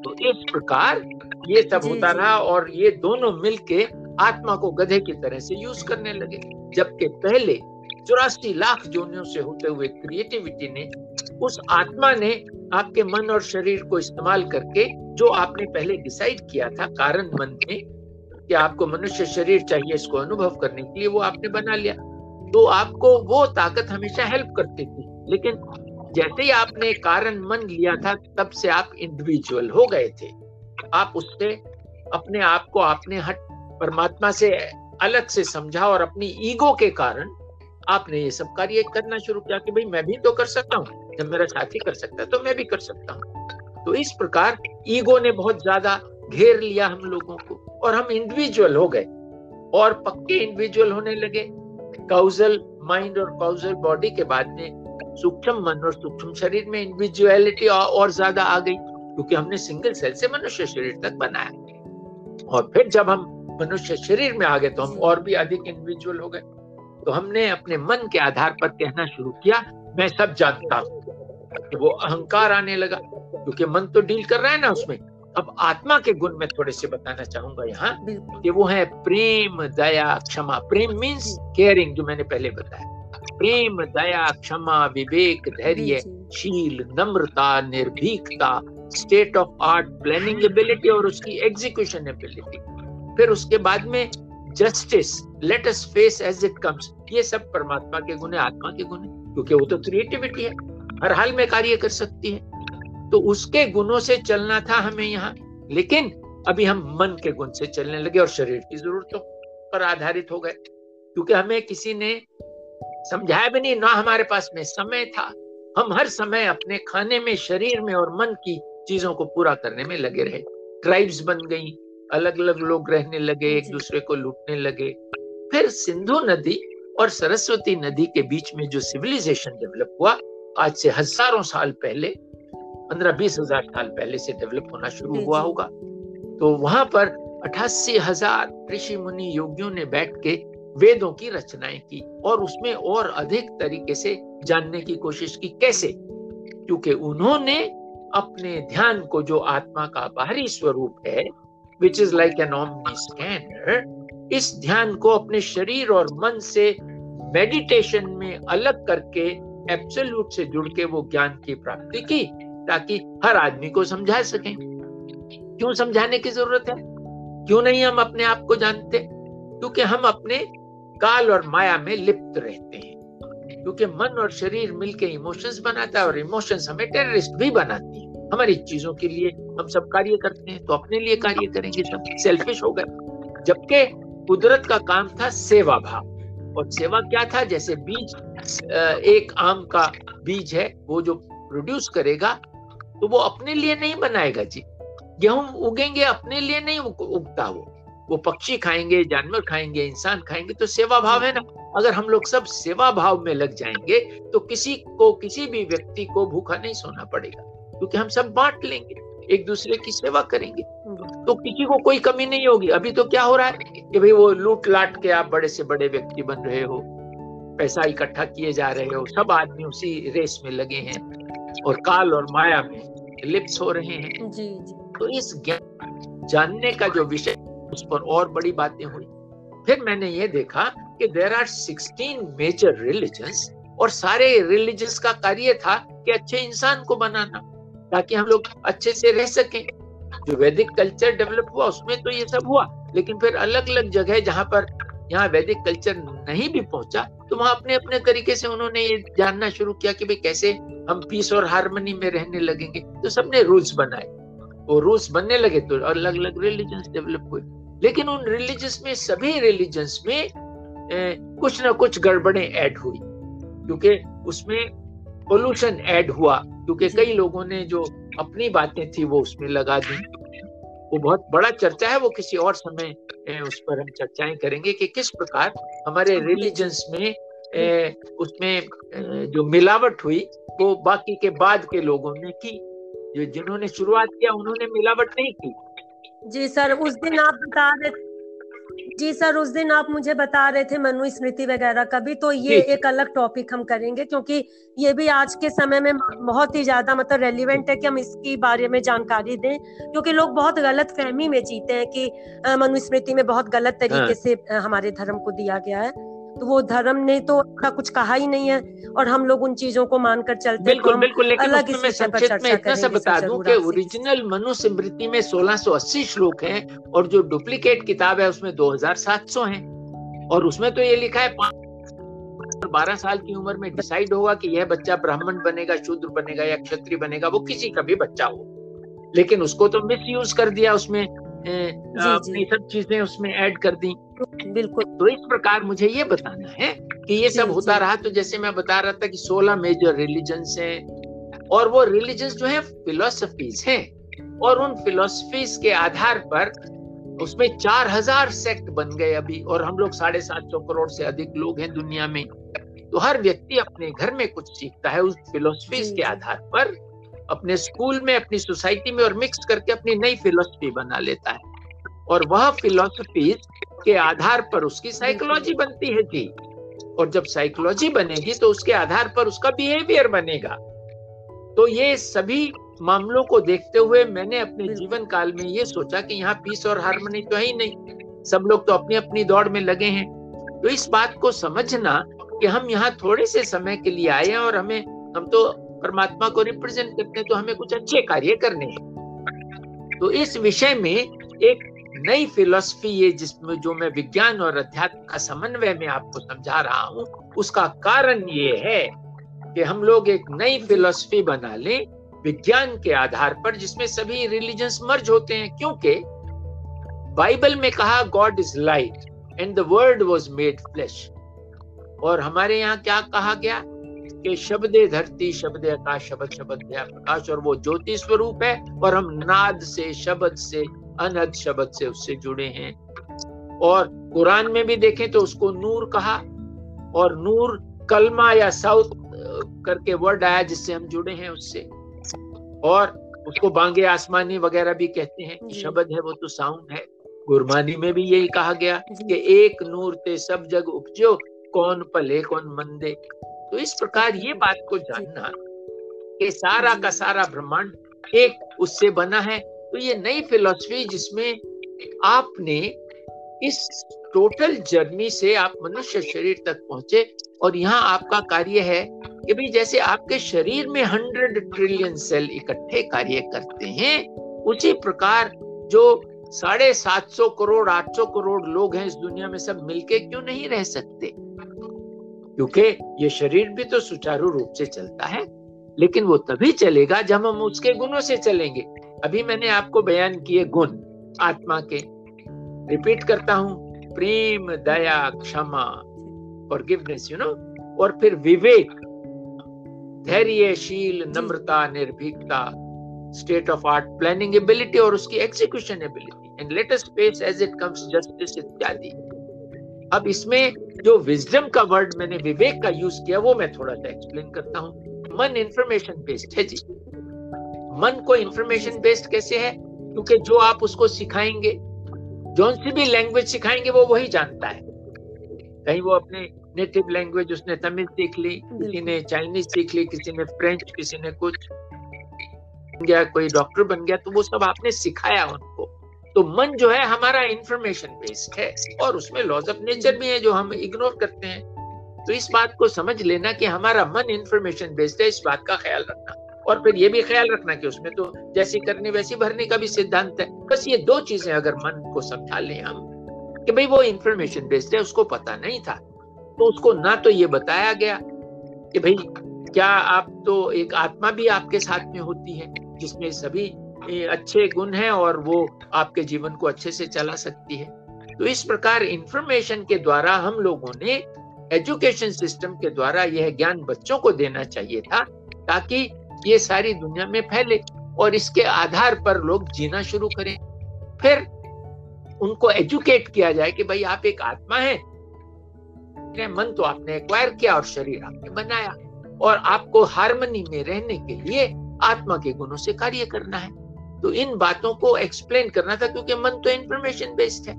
तो इस प्रकार ये सब होता रहा और ये दोनों मिलके आत्मा को गधे की तरह से यूज़ करने लगे। जबकि पहले चौरासी लाख जोनियों से होते हुए क्रिएटिविटी ने उस आत्मा ने आपके मन और शरीर को इस्तेमाल करके जो आपने पहले डिसाइड किया था कारण मन में, कि आपको मनुष्य शरीर चाहिए इसको अनुभव करने के लिए वो आपने बना लिया। तो आपको वो ताकत हमेशा हेल्प करती थी। लेकिन जैसे ही आपने कारण मन लिया था, तब से आप इंडिविजुअल हो गए थे। आप उससे अपने आप को आपने हट परमात्मा से अलग से समझा और अपनी ईगो के कारण आपने ये सब कार्य करना शुरू किया कि भाई मैं भी तो कर सकता हूँ जब मेरा साथी कर सकता है तो मैं भी कर सकता हूँ। तो इस प्रकार ईगो ने बहुत ज़्यादा घेर लिया हम लोगों को और हम इंडिविजुअल हो गए और पक्के इंडिविजुअल होने लगे। काउजल माइंड और काउजल बॉडी के बाद में सूक्ष्म मन और सूक्ष्म शरीर में इंडिविजुअलिटी और ज़्यादा आ गई क्योंकि हमने सिंगल सेल से मनुष्य शरीर तक बनाया। और फिर जब हम मनुष्य शरीर में आ गए तो हम और भी अधिक इंडिविजुअल हो गए। तो हमने अपने मन के आधार पर कहना शुरू किया मैं सब जानता हूँ। तो वो अहंकार आने लगा क्योंकि मन तो डील कर रहा है ना उसमें। अब आत्मा के गुण में थोड़े से बताना चाहूँगा यहाँ कि वो है प्रेम दया क्षमा। प्रेम मीन्स केयरिंग जो मैंने पहले बताया। प्रेम दया क्षमा विवेक धैर्य शील नम्रता निर्भीकता state of art planning ability और उसकी एग्जीक्यूशन एबिलिटी फिर उसके बाद में justice let us face as it comes ये सब परमात्मा के गुण है, आत्मा के गुण है, क्योंकि वो तो क्रिएटिविटी है। हर हाल में कार्य कर सकती है। तो उसके गुणों से चलना था हमें यहाँ। लेकिन अभी हम मन के गुण से चलने लगे और शरीर की जरूरतों पर आधारित हो गए। क्योंकि हमें किसी ने समझाया भी नहीं, ना हमारे पास में समय था। हम हर समय अपने खाने में, शरीर में और मन की चीज़ों को पूरा करने में लगे रहे। ट्राइब्स बन गई। अलग अलग लोग रहने लगे एक दूसरे को लूटने लगे। फिर सिंधु नदी और सरस्वती नदी के बीच में जो सिविलाइजेशन डेवलप हुआ आज से हज़ारों साल पहले पंद्रह बीस हज़ार साल पहले से डेवलप होना शुरू हुआ होगा। तो वहाँ पर अठासी हज़ार ऋषि मुनि योगियों ने बैठ के वेदों की रचनाएँ की और उसमें और अधिक तरीके से जानने की कोशिश की। कैसे? क्योंकि उन्होंने अपने ध्यान को जो आत्मा का बाहरी स्वरूप है which is like an omni scanner इस ध्यान को अपने शरीर और मन से मेडिटेशन में अलग करके एब्सोल्यूट से जुड़ के वो ज्ञान की प्राप्ति की, ताकि हर आदमी को समझा सकें। क्यों समझाने की ज़रूरत है? क्यों नहीं हम अपने आप को जानते? क्योंकि हम अपने काल और माया में लिप्त रहते हैं। क्योंकि मन और शरीर मिलके इमोशंस बनाता है और इमोशंस हमें टेररिस्ट भी बनाती है। हमारी चीज़ों के लिए, हम सब कार्य करते हैं तो अपने लिए कार्य करेंगे सब सेल्फिश हो गए जबकि कुदरत का काम था सेवा भाव। और सेवा क्या था? जैसे बीज एक आम का बीज है, वो जो प्रोड्यूस करेगा तो वो अपने लिए नहीं बनाएगा जी। गेहूँ उगेंगे, अपने लिए नहीं उगता वो। वो पक्षी खाएँगे, जानवर खाएँगे, इंसान खाएँगे तो सेवा भाव है ना। अगर हम लोग सब सेवा भाव में लग जाएँगे तो किसी को, किसी भी व्यक्ति को भूखा नहीं सोना पड़ेगा। क्योंकि हम सब बांट लेंगे एक दूसरे की सेवा करेंगे। तो किसी को कोई कमी नहीं होगी। अभी तो क्या हो रहा है कि भाई वो लूट लाट के आप बड़े से बड़े व्यक्ति बन रहे हो पैसा इकट्ठा किए जा रहे हो सब आदमी उसी रेस में लगे हैं और काल और माया में लिप्स हो रहे हैं। जी जी। तो इस ज्ञान जानने का जो विषय उस पर और बड़ी बातें हुई। फिर मैंने ये देखा कि there are sixteen major religions और सारे रिलीजन्स का कार्य था कि अच्छे इंसान को बनाना। ताकि हम लोग अच्छे से रह सकें। जो वैदिक कल्चर डेवलप हुआ उसमें तो ये सब हुआ लेकिन फिर अलग अलग जगह जहाँ पर यहाँ वैदिक कल्चर नहीं भी पहुँचा तो वहाँ अपने अपने तरीके से उन्होंने ये जानना शुरू किया कि भाई कैसे हम पीस और हारमोनी में रहने लगेंगे। तो सबने रूल्स बनाए। वो रूल्स बनने लगे तो अलग अलग रिलीजन डेवलप हुए। लेकिन उन रिलीजन्स में सभी रिलीजन्स में ए, कुछ ना कुछ गड़बड़े ऐड हुई क्योंकि उसमें पोल्यूशन ऐड हुआ। क्योंकि कई लोगों ने जो अपनी बातें थी वो उसमें लगा दी। वो बहुत बड़ा चर्चा है वो किसी और समय उस पर हम चर्चाएँ करेंगे कि किस प्रकार हमारे रिलीजन्स में ए, उसमें जो मिलावट हुई वो बाकी के बाद के लोगों ने की। जो जिन्होंने शुरुआत किया उन्होंने मिलावट नहीं की। जी सर उस दिन आप बता रहे जी सर उस दिन आप मुझे बता रहे थे मनु स्मृति वगैरह का भी तो ये एक अलग टॉपिक हम करेंगे क्योंकि ये भी आज के समय में बहुत ही ज़्यादा मतलब रेलिवेंट है कि हम इसकी बारे में जानकारी दें क्योंकि लोग बहुत गलत फहमी में जीते हैं कि मनुस्मृति में बहुत गलत तरीके हाँ। से हमारे धर्म को दिया गया है तो वो धर्म ने तो का कुछ कहा ही नहीं है और हम लोग उन चीज़ों को मानकर चलते बिल्कुल, तो बिल्कुल, लेकिन अलग मैं संक्षिप्त में इतना सा बता दूँ कि ओरिजिनल मनुस्मृति में 1680 श्लोक हैं और जो डुप्लीकेट किताब है उसमें 2700 हैं। और उसमें तो ये लिखा है बारह साल की उम्र में डिसाइड होगा कि यह बच्चा ब्राह्मण बनेगा शूद्र बनेगा या क्षत्रिय बनेगा वो किसी का भी बच्चा हो। लेकिन उसको तो मिस यूज़ कर दिया उसमें अपनी सब चीज़ें उसमें ऐड कर दी। बिल्कुल। तो इस प्रकार मुझे ये बताना है कि ये सब होता रहा तो जैसे मैं बता रहा था कि सोलह मेजर रिलीजन्स हैं और वो रिलीजन्स जो है फिलोसफीज हैं और उन फिलोसफीज के आधार पर उसमें चार हज़ार सेक्ट बन गए अभी और हम लोग साढ़े सात सौ करोड़ से अधिक लोग हैं दुनिया में। तो हर व्यक्ति अपने घर में कुछ सीखता है उस फिलोसफीज के आधार पर अपने स्कूल में अपनी सोसाइटी में और मिक्स करके अपनी नई फिलोसफी बना लेता है। और वह फिलोसफीज के आधार पर उसकी साइकोलॉजी बनती है जी। और जब साइकोलॉजी बनेगी तो उसके आधार पर उसका बिहेवियर बनेगा। तो ये सभी मामलों को देखते हुए मैंने अपने जीवन काल में ये सोचा कि यहाँ पीस और हारमोनी तो है ही नहीं। सब लोग तो अपनी अपनी दौड़ में लगे हैं। तो इस बात को समझना कि हम यहाँ थोड़े से समय के लिए आए हैं और हमें हम तो परमात्मा को रिप्रेजेंट करते हैं तो हमें कुछ अच्छे कार्य करने हैं। तो इस विषय में एक नई फिलोसफी ये जिसमें जो मैं विज्ञान और अध्यात्म का समन्वय में आपको समझा रहा हूँ, उसका कारण ये है कि हम लोग एक नई फिलोसफी बना लें विज्ञान के आधार पर, जिसमें सभी रिलीजन्स मर्ज होते हैं। क्योंकि बाइबल में कहा, God is light and the word was made flesh. और हमारे यहाँ क्या कहा गया कि शब्द धरती, शब्द आकाश, शब्द शब्द प्रकाश और वो ज्योति स्वरूप है, और हम नाद से, शब्द से अनहद शब्द से उससे जुड़े हैं। और कुरान में भी देखें तो उसको नूर कहा और नूर कलमा या साउथ करके वर्ड आया जिससे हम जुड़े हैं उससे। और उसको बांगे आसमानी वगैरह भी कहते हैं शब्द है वो तो साउंड है। गुरमानी में भी यही कहा गया कि एक नूर ते सब जग उपजो कौन पले कौन मंदे। तो इस प्रकार ये बात को जानना कि सारा का सारा ब्रह्मांड एक उससे बना है तो ये नई फिलोसफी जिसमें आपने इस टोटल जर्नी से आप मनुष्य शरीर तक पहुँचे और यहाँ आपका कार्य है कि भाई जैसे आपके शरीर में हंड्रेड ट्रिलियन सेल इकट्ठे कार्य करते हैं, उसी प्रकार जो साढ़े सात सौ करोड़, आठ सौ करोड़ लोग हैं इस दुनिया में सब मिलके क्यों नहीं रह सकते? क्योंकि ये शरीर भी तो सुचारू रूप से चलता है, लेकिन वो तभी चलेगा जब हम उसके गुणों से चलेंगे। अभी मैंने आपको बयान किए गुण आत्मा के। रिपीट करता हूँ प्रेम दया क्षमा और गिवनेस यू नो और फिर विवेक धैर्यशील नम्रता निर्भीकता state of art planning ability और उसकी execution ability and latest face as it comes justice इत्यादि। अब इसमें जो विजडम का वर्ड मैंने विवेक का यूज़ किया वो मैं थोड़ा सा एक्सप्लेन करता हूँ। मन इंफॉर्मेशन बेस्ड है जी। मन को इंफॉर्मेशन बेस्ड कैसे है? क्योंकि जो आप उसको सिखाएँगे जो सी भी लैंग्वेज सिखाएँगे वो वही जानता है। कहीं वो अपने नेटिव लैंग्वेज उसने तमिल सीख ली किसी ने चाइनीज़ सीख ली किसी ने फ्रेंच किसी ने कुछ। बन गया कोई डॉक्टर बन गया तो वो सब आपने सिखाया उनको। तो मन जो है हमारा इंफॉर्मेशन बेस्ड है और उसमें लॉज ऑफ़ नेचर भी है जो हम इग्नोर करते हैं। तो इस बात को समझ लेना कि हमारा मन इंफॉर्मेशन बेस्ड है इस बात का ख्याल रखना। और फिर ये भी ख्याल रखना कि उसमें तो जैसी करनी वैसी भरने का भी सिद्धांत है। बस ये दो चीज़ें अगर मन को समझा लें हम, कि भाई वो इंफॉर्मेशन बेस्ड है, उसको पता नहीं था तो उसको ना तो ये बताया गया कि भाई क्या आप तो एक आत्मा भी आपके साथ में होती है, जिसमें सभी अच्छे गुण हैं और वो आपके जीवन को अच्छे से चला सकती है। तो इस प्रकार इंफॉर्मेशन के द्वारा हम लोगों ने एजुकेशन सिस्टम के द्वारा यह ज्ञान बच्चों को देना चाहिए था, ताकि ये सारी दुनिया में फैले और इसके आधार पर लोग जीना शुरू करें। फिर उनको एजुकेट किया जाए कि भाई आप एक आत्मा है। मन तो आपने एक्वायर किया और शरीर आपने बनाया। और आपको हारमोनी में रहने के लिए आत्मा के गुणों से कार्य करना है। तो इन बातों को एक्सप्लेन करना था क्योंकि मन तो इंफॉर्मेशन बेस्ड है।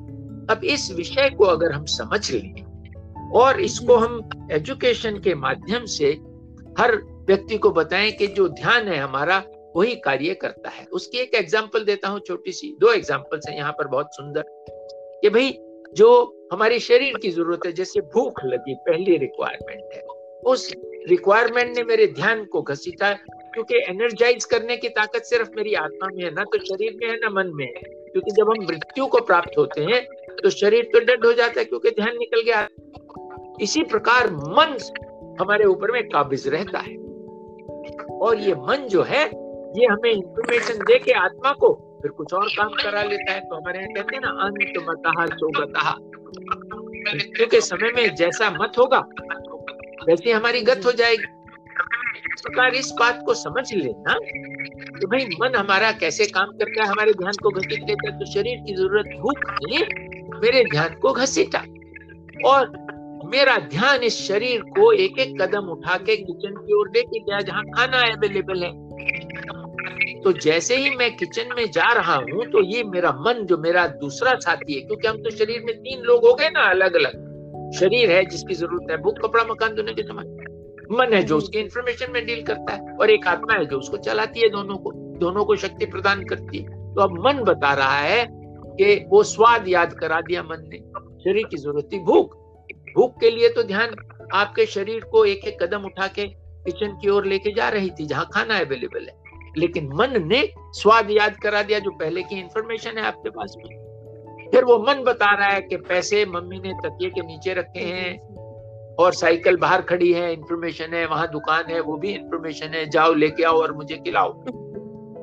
अब इस विषय को अगर हम समझ लें और इसको हम एजुकेशन के माध्यम से हर व्यक्ति को बताएँ कि जो ध्यान है हमारा, वही कार्य करता है। उसकी एक एग्ज़ाम्पल देता हूँ छोटी सी, दो एग्जाम्पल्स हैं, यहाँ पर बहुत सुंदर। कि भाई, जो हमारे शरीर की ज़रूरत है, जैसे भूख लगी, पहली रिक्वायरमेंट है। उस रिक्वायरमेंट ने मेरे ध्यान को घसीटा, क्योंकि एनर्जाइज करने की ताकत सिर्फ़ मेरी आत्मा में है, ना तो शरीर में है, ना मन में है। क्योंकि जब हम मृत्यु को प्राप्त होते हैं तो शरीर तो डेड हो जाता है, क्योंकि ध्यान निकल गया। इसी प्रकार मन हमारे ऊपर में काबिज रहता है। और ये मन जो है, ये हमें इंफॉर्मेशन दे के आत्मा को फिर कुछ और काम करा लेता है। तो हमारे यहाँ कहते हैं ना, अंत मतः सोगतः। मृत्यु के समय में जैसा मत होगा, वैसे हमारी गत हो जाएगी। प्रकार इस बात को समझ लेना तो भाई मन हमारा कैसे काम करता है, हमारे ध्यान को घसीट लेता है तो शरीर की ज़रूरत भूख ने मेरे ध्यान को घसीटा। और मेरा ध्यान इस शरीर को एक एक कदम उठा के किचन की ओर लेके गया जहाँ खाना अवेलेबल है। तो जैसे ही मैं किचन में जा रहा हूँ तो ये मेरा मन जो मेरा दूसरा साथी है, क्योंकि हम तो शरीर में तीन लोग हो गए ना अलग अलग शरीर है जिसकी ज़रूरत है, भूख, कपड़ा, मकान दोनों के समान मन है जो उसके इंफॉर्मेशन में डील करता है, और एक आत्मा है जो उसको चलाती है दोनों को दोनों को शक्ति प्रदान करती है। तो अब मन बता रहा है कि वो स्वाद याद करा दिया मन ने। शरीर की ज़रूरत थी भूख। भूख के लिए तो ध्यान आपके शरीर को एक एक कदम उठा के किचन की ओर लेके जा रही थी, जहाँ खाना अवेलेबल है। लेकिन मन ने स्वाद याद करा दिया जो पहले की इंफॉर्मेशन है आपके पास में। फिर वो मन बता रहा है कि पैसे मम्मी ने तकिए के नीचे रखे हैं और साइकिल बाहर खड़ी है इंफॉर्मेशन है, वहाँ दुकान है, वो भी इंफॉर्मेशन है, जाओ, लेके आओ और मुझे खिलाओ।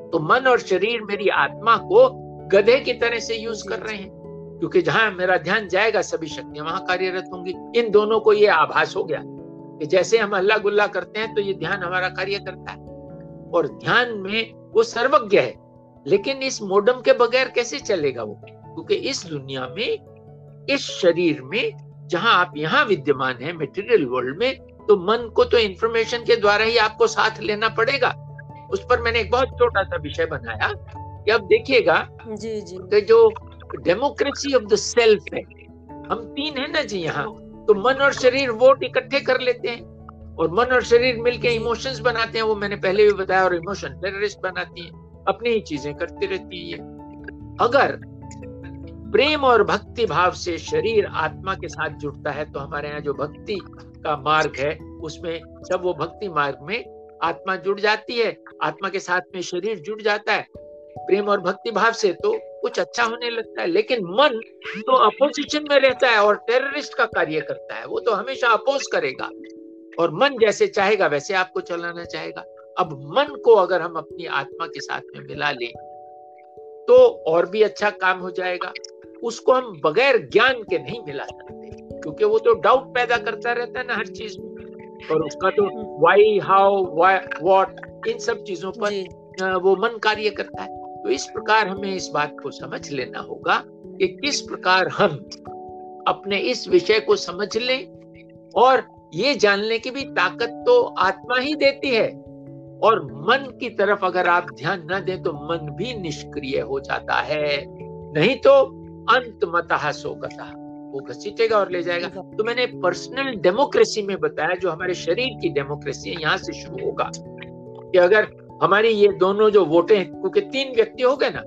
तो मन और शरीर मेरी आत्मा को गधे की तरह से यूज़ कर रहे हैं। क्योंकि जहाँ मेरा ध्यान जाएगा सभी शक्तियाँ वहाँ कार्यरत होंगी। इन दोनों को ये आभास हो गया कि जैसे हम अल्लाह गुल्ला करते हैं तो ये ध्यान हमारा कार्य करता है। और ध्यान में वो सर्वज्ञ है लेकिन इस मोडम के बगैर कैसे चलेगा वो? क्योंकि इस दुनिया में इस शरीर में जहाँ आप यहाँ विद्यमान है मेटेरियल वर्ल्ड में तो मन को तो इंफॉर्मेशन के द्वारा ही आपको साथ लेना पड़ेगा। उस पर मैंने एक बहुत छोटा सा विषय बनाया कि अब देखिएगा जी जी। कि जो डेमोक्रेसी ऑफ़ द सेल्फ है। हम तीन है ना जी यहाँ तो मन और शरीर वोट इकट्ठे कर लेते हैं और मन और शरीर मिलके इमोशंस बनाते हैं, वो मैंने पहले भी बताया और इमोशन टेररिस्ट बनाती है, अपनी ही चीज़ें करती रहती है। अगर प्रेम और भक्ति भाव से शरीर आत्मा के साथ जुड़ता है तो हमारे यहाँ जो भक्ति का मार्ग है, उसमें जब वो भक्ति मार्ग में आत्मा जुड़ जाती है, आत्मा के साथ में शरीर जुड़ जाता है, प्रेम और भक्ति भाव से तो कुछ अच्छा होने लगता है लेकिन मन तो अपोजिशन में रहता है और टेररिस्ट का कार्य करता है वो तो हमेशा अपोज करेगा। और मन जैसे चाहेगा वैसे आपको चलाना चाहेगा। अब मन को अगर हम अपनी आत्मा के साथ में मिला लें तो और भी अच्छा काम हो जाएगा। उसको हम बगैर ज्ञान के नहीं मिला सकते क्योंकि वो तो डाउट पैदा करता रहता है ना हर चीज़ में। और उसका तो वाई हाउ वॉट इन सब चीज़ों पर वो मन कार्य करता है। तो इस प्रकार हमें इस बात को समझ लेना होगा कि किस प्रकार हम अपने इस विषय को समझ लें और ये जानने की भी ताकत तो आत्मा ही देती है। और मन की तरफ़ अगर आप ध्यान न दें तो मन भी निष्क्रिय हो जाता है। नहीं तो अंत मतः सोगता वो घसीटेगा और ले जाएगा। तो मैंने पर्सनल डेमोक्रेसी में बताया जो हमारे शरीर की डेमोक्रेसी है यहाँ से शुरू होगा कि अगर हमारी ये दोनों जो वोटे हैं, क्योंकि तीन व्यक्ति हो गए ना,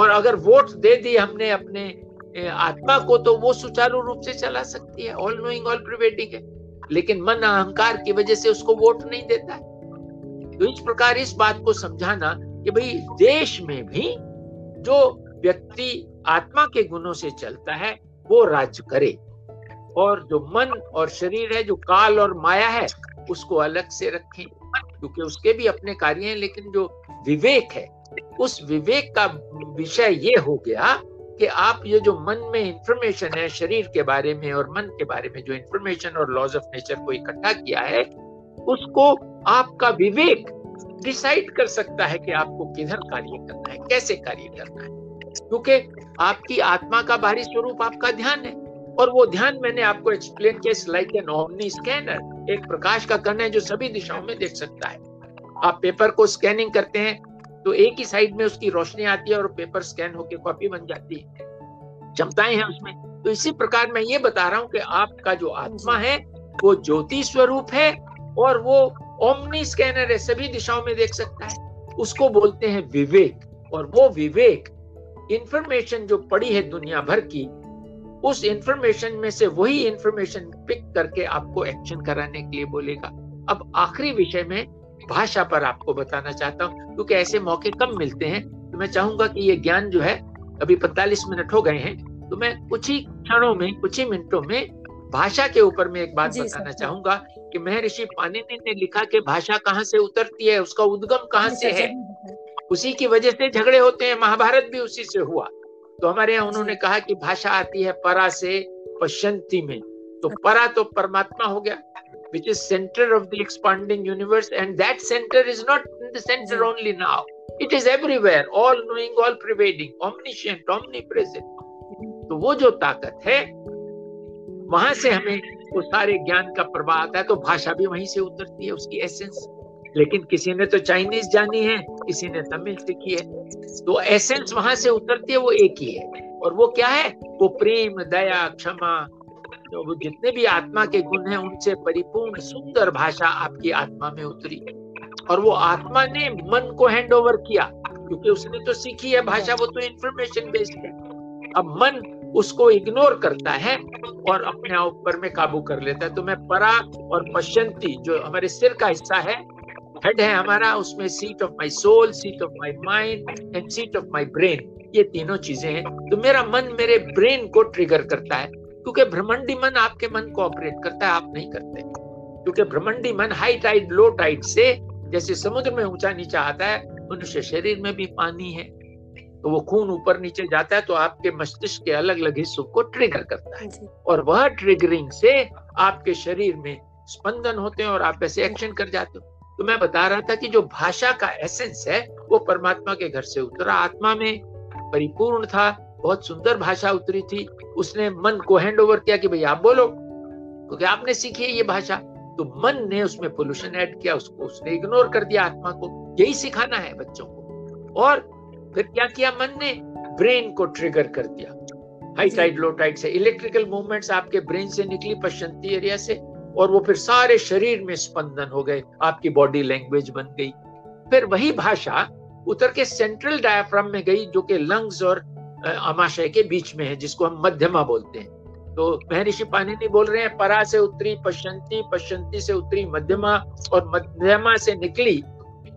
और अगर वोट दे दी हमने अपने आत्मा को तो वो सुचारू रूप से चला सकती है ऑल नोइंग ऑल प्रिवेडिंग है। लेकिन मन अहंकार की वजह से उसको वोट नहीं देता है। तो इस प्रकार इस बात को समझाना कि भाई, देश में भी जो व्यक्ति आत्मा के गुणों से चलता है, वो राज्य करे। और जो मन और शरीर है, जो काल और माया है, उसको अलग से रखें। क्योंकि उसके भी अपने कार्य हैं, लेकिन जो विवेक है, उस विवेक का विषय ये हो गया कि आप ये जो मन में इंफॉर्मेशन है, शरीर के बारे में और मन के बारे में जो इंफॉर्मेशन और लॉज ऑफ़ नेचर को इकट्ठा किया है, उसको आपका विवेक डिसाइड कर सकता है कि आपको किधर कार्य करना है, कैसे कार्य करना है। क्योंकि आपकी आत्मा का बाहरी स्वरूप आपका ध्यान है, और वो ध्यान मैंने आपको एक्सप्लेन किया लाइक एन ओमनी स्कैनर एक प्रकाश का कर्ण है जो सभी दिशाओं में देख सकता है। आप पेपर को स्कैनिंग करते हैं तो एक ही साइड में उसकी रोशनी आती है और पेपर स्कैन होकर कॉपी बन जाती है। क्षमताएँ हैं उसमें। तो इसी प्रकार मैं ये बता रहा हूँ कि आपका जो आत्मा है, वो ज्योति स्वरूप है और वो ओमनी स्कैनर है, सभी दिशाओं में देख सकता है। उसको बोलते हैं विवेक और वो विवेक इंफॉर्मेशन जो पड़ी है दुनिया भर की उस इंफॉर्मेशन में से वही इंफॉर्मेशन पिक करके आपको एक्शन कराने के लिए बोलेगा। अब आखिरी विषय में भाषा पर आपको बताना चाहता हूँ क्योंकि ऐसे मौके कम मिलते हैं। तो मैं चाहूँगा कि ये ज्ञान जो है अभी 45 मिनट हो गए हैं तो मैं कुछ ही क्षणों में कुछ ही मिनटों में भाषा के ऊपर में एक बात बताना चाहूँगा कि महर्षि पाणिनि ने लिखा कि भाषा कहाँ से उतरती है उसका उद्गम कहाँ से है? उसी की वजह से झगड़े होते हैं महाभारत भी उसी से हुआ। तो हमारे यहाँ उन्होंने कहा कि भाषा आती है परा से पश्चंती में। तो अच्छा। परा तो परमात्मा हो गया which is centre of the expanding universe and that centre is not in the centre only now it is everywhere all knowing all pervading omniscient omni present तो वो जो ताकत है वहाँ से हमें वो सारे ज्ञान का प्रवाह आता है तो भाषा भी वहीं से उतरती है उसकी एसेंस लेकिन किसी ने तो चाइनीज़ जानी है, किसी ने तमिल सीखी है। तो एसेंस वहाँ से उतरती है, वो एक ही है। और वो क्या है? वो प्रेम, दया, क्षमा तो वो जितने भी आत्मा के गुण हैं, उनसे परिपूर्ण, सुंदर भाषा आपकी आत्मा में उतरी। और वो आत्मा ने मन को हैंड ओवर किया, क्योंकि उसने तो सीखी है भाषा, वो तो इंफॉर्मेशन बेस्ड है। अब मन उसको इग्नोर करता है और अपने ऊपर में काबू कर लेता है। तो मैं परा और पश्चंती जो हमारे सिर का हिस्सा है हेड है हमारा उसमें seat of my soul seat of my mind and seat of my brain ये तीनों चीज़ें हैं। तो मेरा मन मेरे ब्रेन को ट्रिगर करता है। क्योंकि भ्रमंडी मन आपके मन को ऑपरेट करता है आप नहीं करते। क्योंकि भ्रमंडी मन हाई टाइड लो टाइड से जैसे समुद्र में ऊँचा नीचा आता है मनुष्य शरीर में भी पानी है। तो वो खून ऊपर नीचे जाता है तो आपके मस्तिष्क के अलग अलग हिस्सों को ट्रिगर करता है। और वह ट्रिगरिंग से आपके शरीर में स्पंदन होते हैं और आप ऐसे एक्शन कर जाते हो। तो मैं बता रहा था कि जो भाषा का एसेंस है वो परमात्मा के घर से उतरा। आत्मा में परिपूर्ण था बहुत सुंदर भाषा उतरी थी। उसने मन को हैंड ओवर किया कि भाई आप बोलो क्योंकि तो आपने सीखी है ये भाषा। तो मन ने उसमें पोल्यूशन ऐड किया उसको उसने इग्नोर कर दिया आत्मा को। यही सिखाना है बच्चों को। और फिर क्या किया मन ने? ब्रेन को ट्रिगर कर दिया। हाई टाइड लो टाइड से। इलेक्ट्रिकल मूवमेंट्स आपके ब्रेन से निकली पश्चंती एरिया से। और वो फिर सारे शरीर में स्पंदन हो गए, आपकी बॉडी लैंग्वेज बन गई। फिर वही भाषा उतर के सेंट्रल डायफ्राम में गई, जो कि लंग्स और अमाशय के बीच में है, जिसको हम मध्यमा बोलते हैं। तो महर्षि पाणिनि बोल रहे हैं, परा से उत्तरी पश्चंती पश्चंती से उत्तरी मध्यमा और मध्यमा से निकली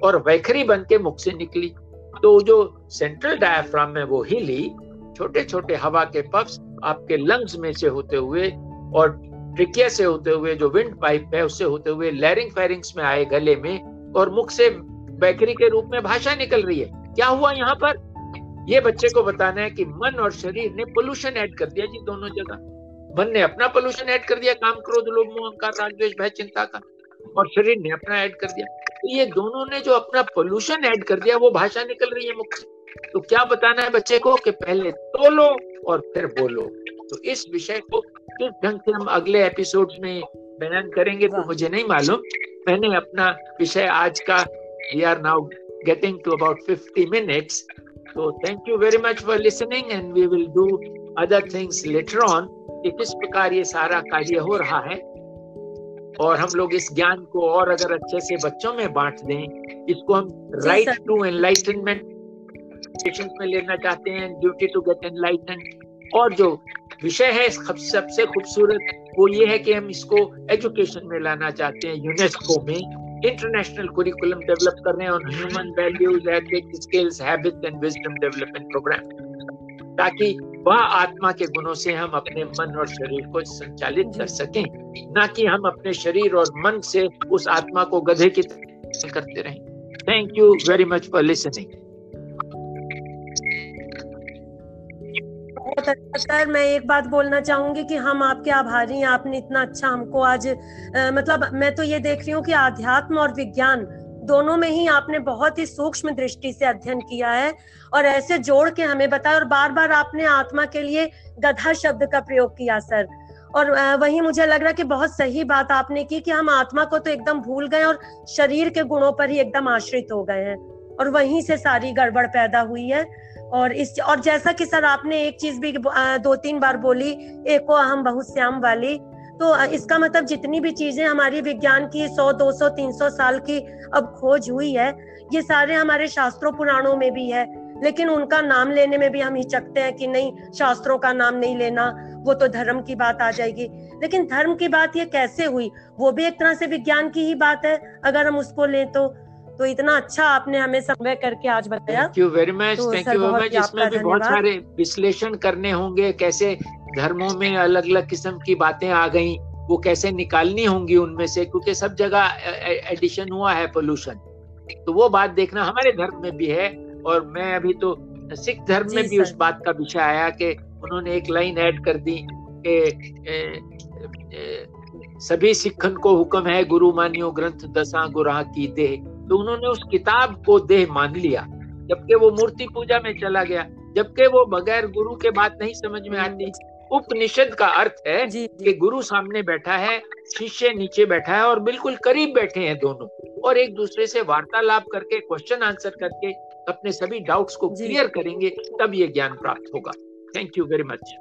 और वैखरी बन के मुख से निकली। तो जो सेंट्रल डायफ्राम में वो हिली छोटे छोटे हवा के पफ्स आपके लंग्स में से होते हुए और ट्रिकिया से होते हुए जो विंड पाइप है, उससे होते हुए लैरिंग फेरिंग्स में आए गले में और मुख से बैकरी के रूप में भाषा निकल रही है। क्या हुआ यहाँ पर? ये बच्चे को बताना है कि मन और शरीर ने पोल्यूशन ऐड कर दिया जी दोनों जगह। मन ने अपना पोल्यूशन ऐड कर दिया, काम क्रोध, लोभ, मोह, अहंकार भय, चिंता का। और शरीर ने अपना ऐड कर दिया। तो ये दोनों ने जो अपना पोल्यूशन ऐड कर दिया, वो भाषा निकल रही है मुख से। तो क्या बताना है बच्चे को कि पहले तोलो और फिर बोलो। तो इस विषय को किस ढंग से हम अगले एपिसोड में बयान करेंगे तो मुझे नहीं मालूम। मैंने अपना विषय आज का we are now getting to about 50 minutes तो thank you very much for listening and we will do other things later on कि किस प्रकार ये सारा कार्य हो रहा है। और हम लोग इस ज्ञान को और अगर अच्छे से बच्चों में बांट दें इसको हम राइट टू एनलाइटनमेंट में लेना चाहते हैं ड्यूटी टू गेट एनलाइटन और जो विषय है सबसे खूबसूरत। वो ये है कि हम इसको एजुकेशन में लाना चाहते हैं यूनेस्को में। इंटरनेशनल कुरिकुलम डेवलप कर रहे हैं human values ethics skills habits and wisdom development programme ताकि वह आत्मा के गुणों से हम अपने मन और शरीर को संचालित कर सकें। ना कि हम अपने शरीर और मन से उस आत्मा को गधे की करते रहें। Thank you very much for listening sir. मैं एक बात बोलना चाहूँगी कि हम आपके आभारी हैं। आपने इतना अच्छा हमको आज आ, मतलब मैं तो ये देख रही हूँ कि आध्यात्म और विज्ञान दोनों में ही आपने बहुत ही सूक्ष्म दृष्टि से अध्ययन किया है और ऐसे जोड़ के हमें बताया और बार बार आपने आत्मा के लिए गधा शब्द का प्रयोग किया सर। और वही मुझे लग रहा कि बहुत सही बात आपने की कि हम आत्मा को तो एकदम भूल गए और शरीर के गुणों पर ही एकदम आश्रित हो गए हैं। और वहीं से सारी गड़बड़ पैदा हुई है। और इस और जैसा कि सर आपने एक चीज़ भी दो तीन बार बोली एको अहम बहुश्याम वाली तो इसका मतलब जितनी भी चीज़ें हमारी विज्ञान की 100, 200, 300 साल की अब खोज हुई है ये सारे हमारे शास्त्रों पुराणों में भी है लेकिन उनका नाम लेने में भी हम हिचकते हैं कि नहीं शास्त्रों का नाम नहीं लेना वो तो धर्म की बात आ जाएगी। लेकिन धर्म की बात ये कैसे हुई? वो भी एक तरह से विज्ञान की ही बात है अगर हम उसको लें तो। तो इतना अच्छा आपने हमें समय करके आज बताया। Thank you very much thank you very much इसमें भी बहुत सारे विश्लेषण करने होंगे कैसे धर्मों में अलग अलग किस्म की बातें आ गई वो कैसे निकालनी होंगी उनमें से क्योंकि सब जगह एडिशन हुआ है पोल्यूशन तो वो बात देखना हमारे धर्म में भी है और मैं अभी तो सिख धर्म में भी उस बात का विषय आया कि उन्होंने एक लाइन ऐड कर दी कि सभी सिखन को हुक्म है गुरु मानियो ग्रंथ दसा गुराह की देह तो उन्होंने उस किताब को देह मान लिया जबकि वो मूर्ति पूजा में चला गया जबकि वो बगैर गुरु के बात नहीं समझ में आती। उपनिषद का अर्थ है जी, जी. कि गुरु सामने बैठा है शिष्य नीचे बैठा है और बिल्कुल करीब बैठे हैं दोनों और एक दूसरे से वार्तालाप करके क्वेश्चन आंसर करके अपने सभी डाउट्स को क्लियर करेंगे तब ये ज्ञान प्राप्त होगा। Thank you very much